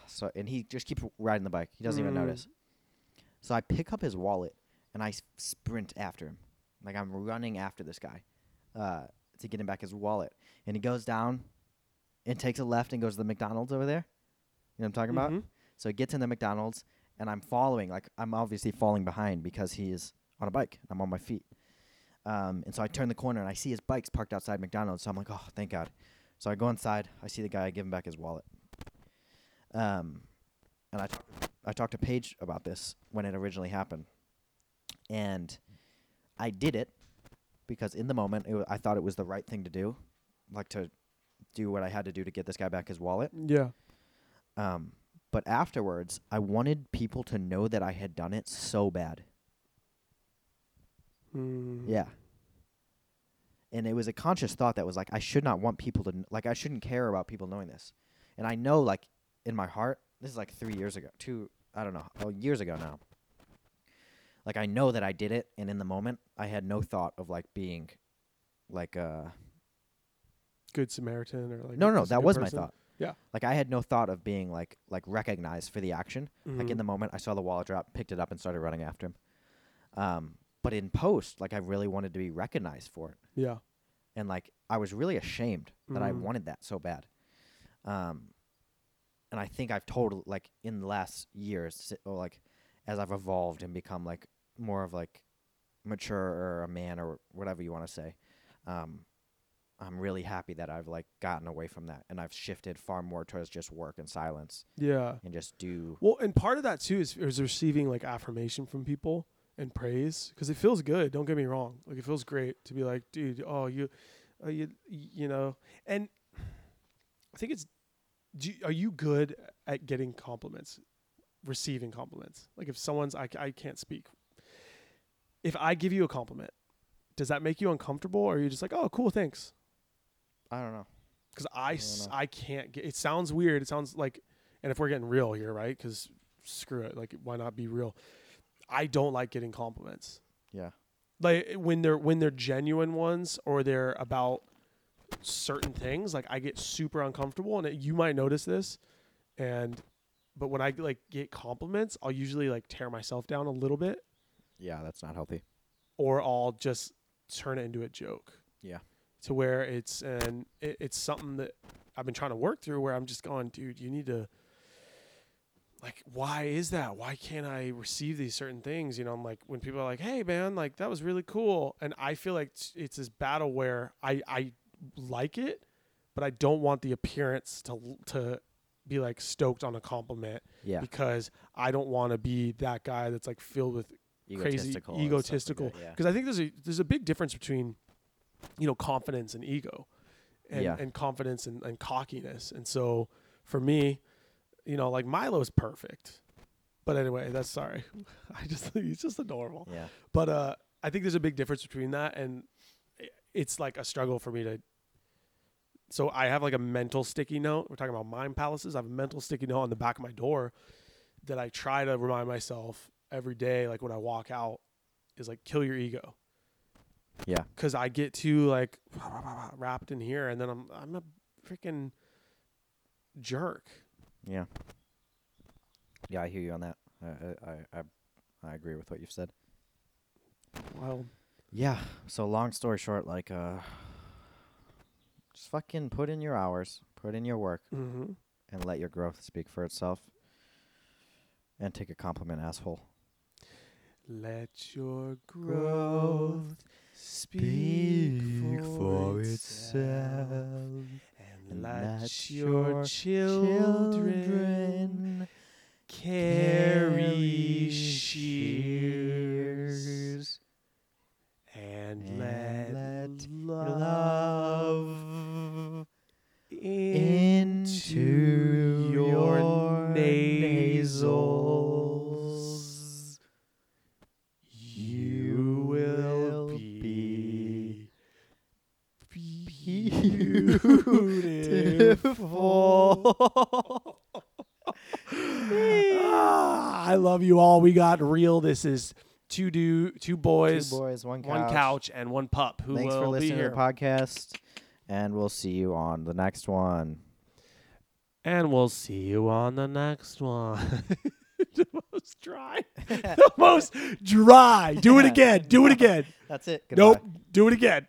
[SPEAKER 2] So and he just keeps riding the bike. He doesn't even
[SPEAKER 1] Mm.
[SPEAKER 2] notice. So I pick up his wallet and I s- sprint after him, like I'm running after this guy, uh, to get him back his wallet. And he goes down, and takes a left and goes to the McDonald's over there. You know what I'm talking about?
[SPEAKER 1] Mhm.
[SPEAKER 2] So he gets in the McDonald's, and I'm following. Like I'm obviously falling behind because he is on a bike. I'm on my feet. Um, and so I turn the corner and I see his bike's parked outside McDonald's. So I'm like, oh, thank God. So I go inside. I see the guy. I give him back his wallet. Um, and I talk, I talked to Paige about this when it originally happened, and I did it because in the moment it wa- I thought it was the right thing to do, like to do what I had to do to get this guy back his wallet.
[SPEAKER 1] Yeah.
[SPEAKER 2] Um, but afterwards, I wanted people to know that I had done it so bad.
[SPEAKER 1] Mm.
[SPEAKER 2] Yeah. And it was a conscious thought that was like, I should not want people to, kn- like, I shouldn't care about people knowing this. And I know, like, in my heart, this is like three years ago, two, I don't know, oh, years ago now. Like, I know that I did it. And in the moment, I had no thought of, like, being, like, uh,
[SPEAKER 1] Good Samaritan or like
[SPEAKER 2] no,
[SPEAKER 1] a-
[SPEAKER 2] no, that was my thought.
[SPEAKER 1] Yeah.
[SPEAKER 2] Like, I had no thought of being, like, like recognized for the action. Like in
[SPEAKER 1] Mhm.
[SPEAKER 2] the moment, I saw the wallet drop, picked it up, and started running after him. Um, but in post, like I really wanted to be recognized for it,
[SPEAKER 1] Yeah.
[SPEAKER 2] and like I was really ashamed that I
[SPEAKER 1] Mhm.
[SPEAKER 2] wanted that so bad. Um, and I think I've told like in the last years, or like as I've evolved and become like more of like mature or a man or whatever you want to say, um, I'm really happy that I've like gotten away from that and I've shifted far more towards just work and silence
[SPEAKER 1] Yeah.
[SPEAKER 2] and just do.
[SPEAKER 1] Well, and part of that too is, is receiving like affirmation from people and praise because it feels good. Don't get me wrong; like it feels great to be like, dude, oh you, uh, you, you know. And I think it's, do are you good at getting compliments, receiving compliments? Like if someone's, I, I can't speak. If I give you a compliment, does that make you uncomfortable, or are you just like, oh, cool, thanks?
[SPEAKER 2] I don't know.
[SPEAKER 1] because I,
[SPEAKER 2] know.
[SPEAKER 1] I can't get. It sounds weird. It sounds like, and if we're getting real here, right? Because screw it. Like, why not be real? I don't like getting compliments.
[SPEAKER 2] Yeah.
[SPEAKER 1] Like when they're when they're genuine ones or they're about certain things. Like I get super uncomfortable, and it, you might notice this. And but when I like get compliments, I'll usually like tear myself down a little bit,
[SPEAKER 2] Yeah, that's not healthy.
[SPEAKER 1] or I'll just turn it into a joke.
[SPEAKER 2] Yeah.
[SPEAKER 1] To where it's and it, it's something that I've been trying to work through where I'm just going, dude, you need to like why is that? Why can't I receive these certain things? You know, I'm like when people are like, "Hey man, like that was really cool." And I feel like it's, it's this battle where I I like it, but I don't want the appearance to to be like stoked on a compliment
[SPEAKER 2] Yeah.
[SPEAKER 1] because I don't want to be that guy that's like filled with crazy
[SPEAKER 2] Egotistical. stuff like yeah.
[SPEAKER 1] because I think there's a there's a big difference between you know confidence and ego and,
[SPEAKER 2] Yeah.
[SPEAKER 1] and confidence and, and cockiness and so for me you know like Milo's perfect but anyway that's sorry I just he's just adorable
[SPEAKER 2] Yeah.
[SPEAKER 1] but uh I think there's a big difference between that and it's like a struggle for me to so I have like a mental sticky note we're talking about mind palaces I have a mental sticky note on the back of my door that I try to remind myself every day like when I walk out is like kill your ego
[SPEAKER 2] Yeah.
[SPEAKER 1] because I get too like wrapped in here, and then I'm I'm a freaking jerk.
[SPEAKER 2] Yeah. Yeah, I hear you on that. I I I, I, I agree with what you've said.
[SPEAKER 1] Well,
[SPEAKER 2] Yeah. So long story short, like uh just fucking put in your hours, put in your work,
[SPEAKER 1] mm-hmm.
[SPEAKER 2] and let your growth speak for itself. And take a compliment, asshole.
[SPEAKER 1] let your growth speak for itself, and
[SPEAKER 2] And
[SPEAKER 1] let
[SPEAKER 2] let
[SPEAKER 1] your
[SPEAKER 2] your
[SPEAKER 1] children carry shears, and,
[SPEAKER 2] and
[SPEAKER 1] let,
[SPEAKER 2] let
[SPEAKER 1] love
[SPEAKER 2] love
[SPEAKER 1] into beautiful. Ah, I love you all. We got real. This is two do two boys,
[SPEAKER 2] Two boys, one couch.
[SPEAKER 1] one couch, and one pup who
[SPEAKER 2] Thanks
[SPEAKER 1] will
[SPEAKER 2] for
[SPEAKER 1] be
[SPEAKER 2] listening to
[SPEAKER 1] here.
[SPEAKER 2] the podcast, and we'll see you on the next one.
[SPEAKER 1] And we'll see you on the next one. the most dry. the most dry. Do it again. Do it again.
[SPEAKER 2] That's it.
[SPEAKER 1] Nope. Do it again.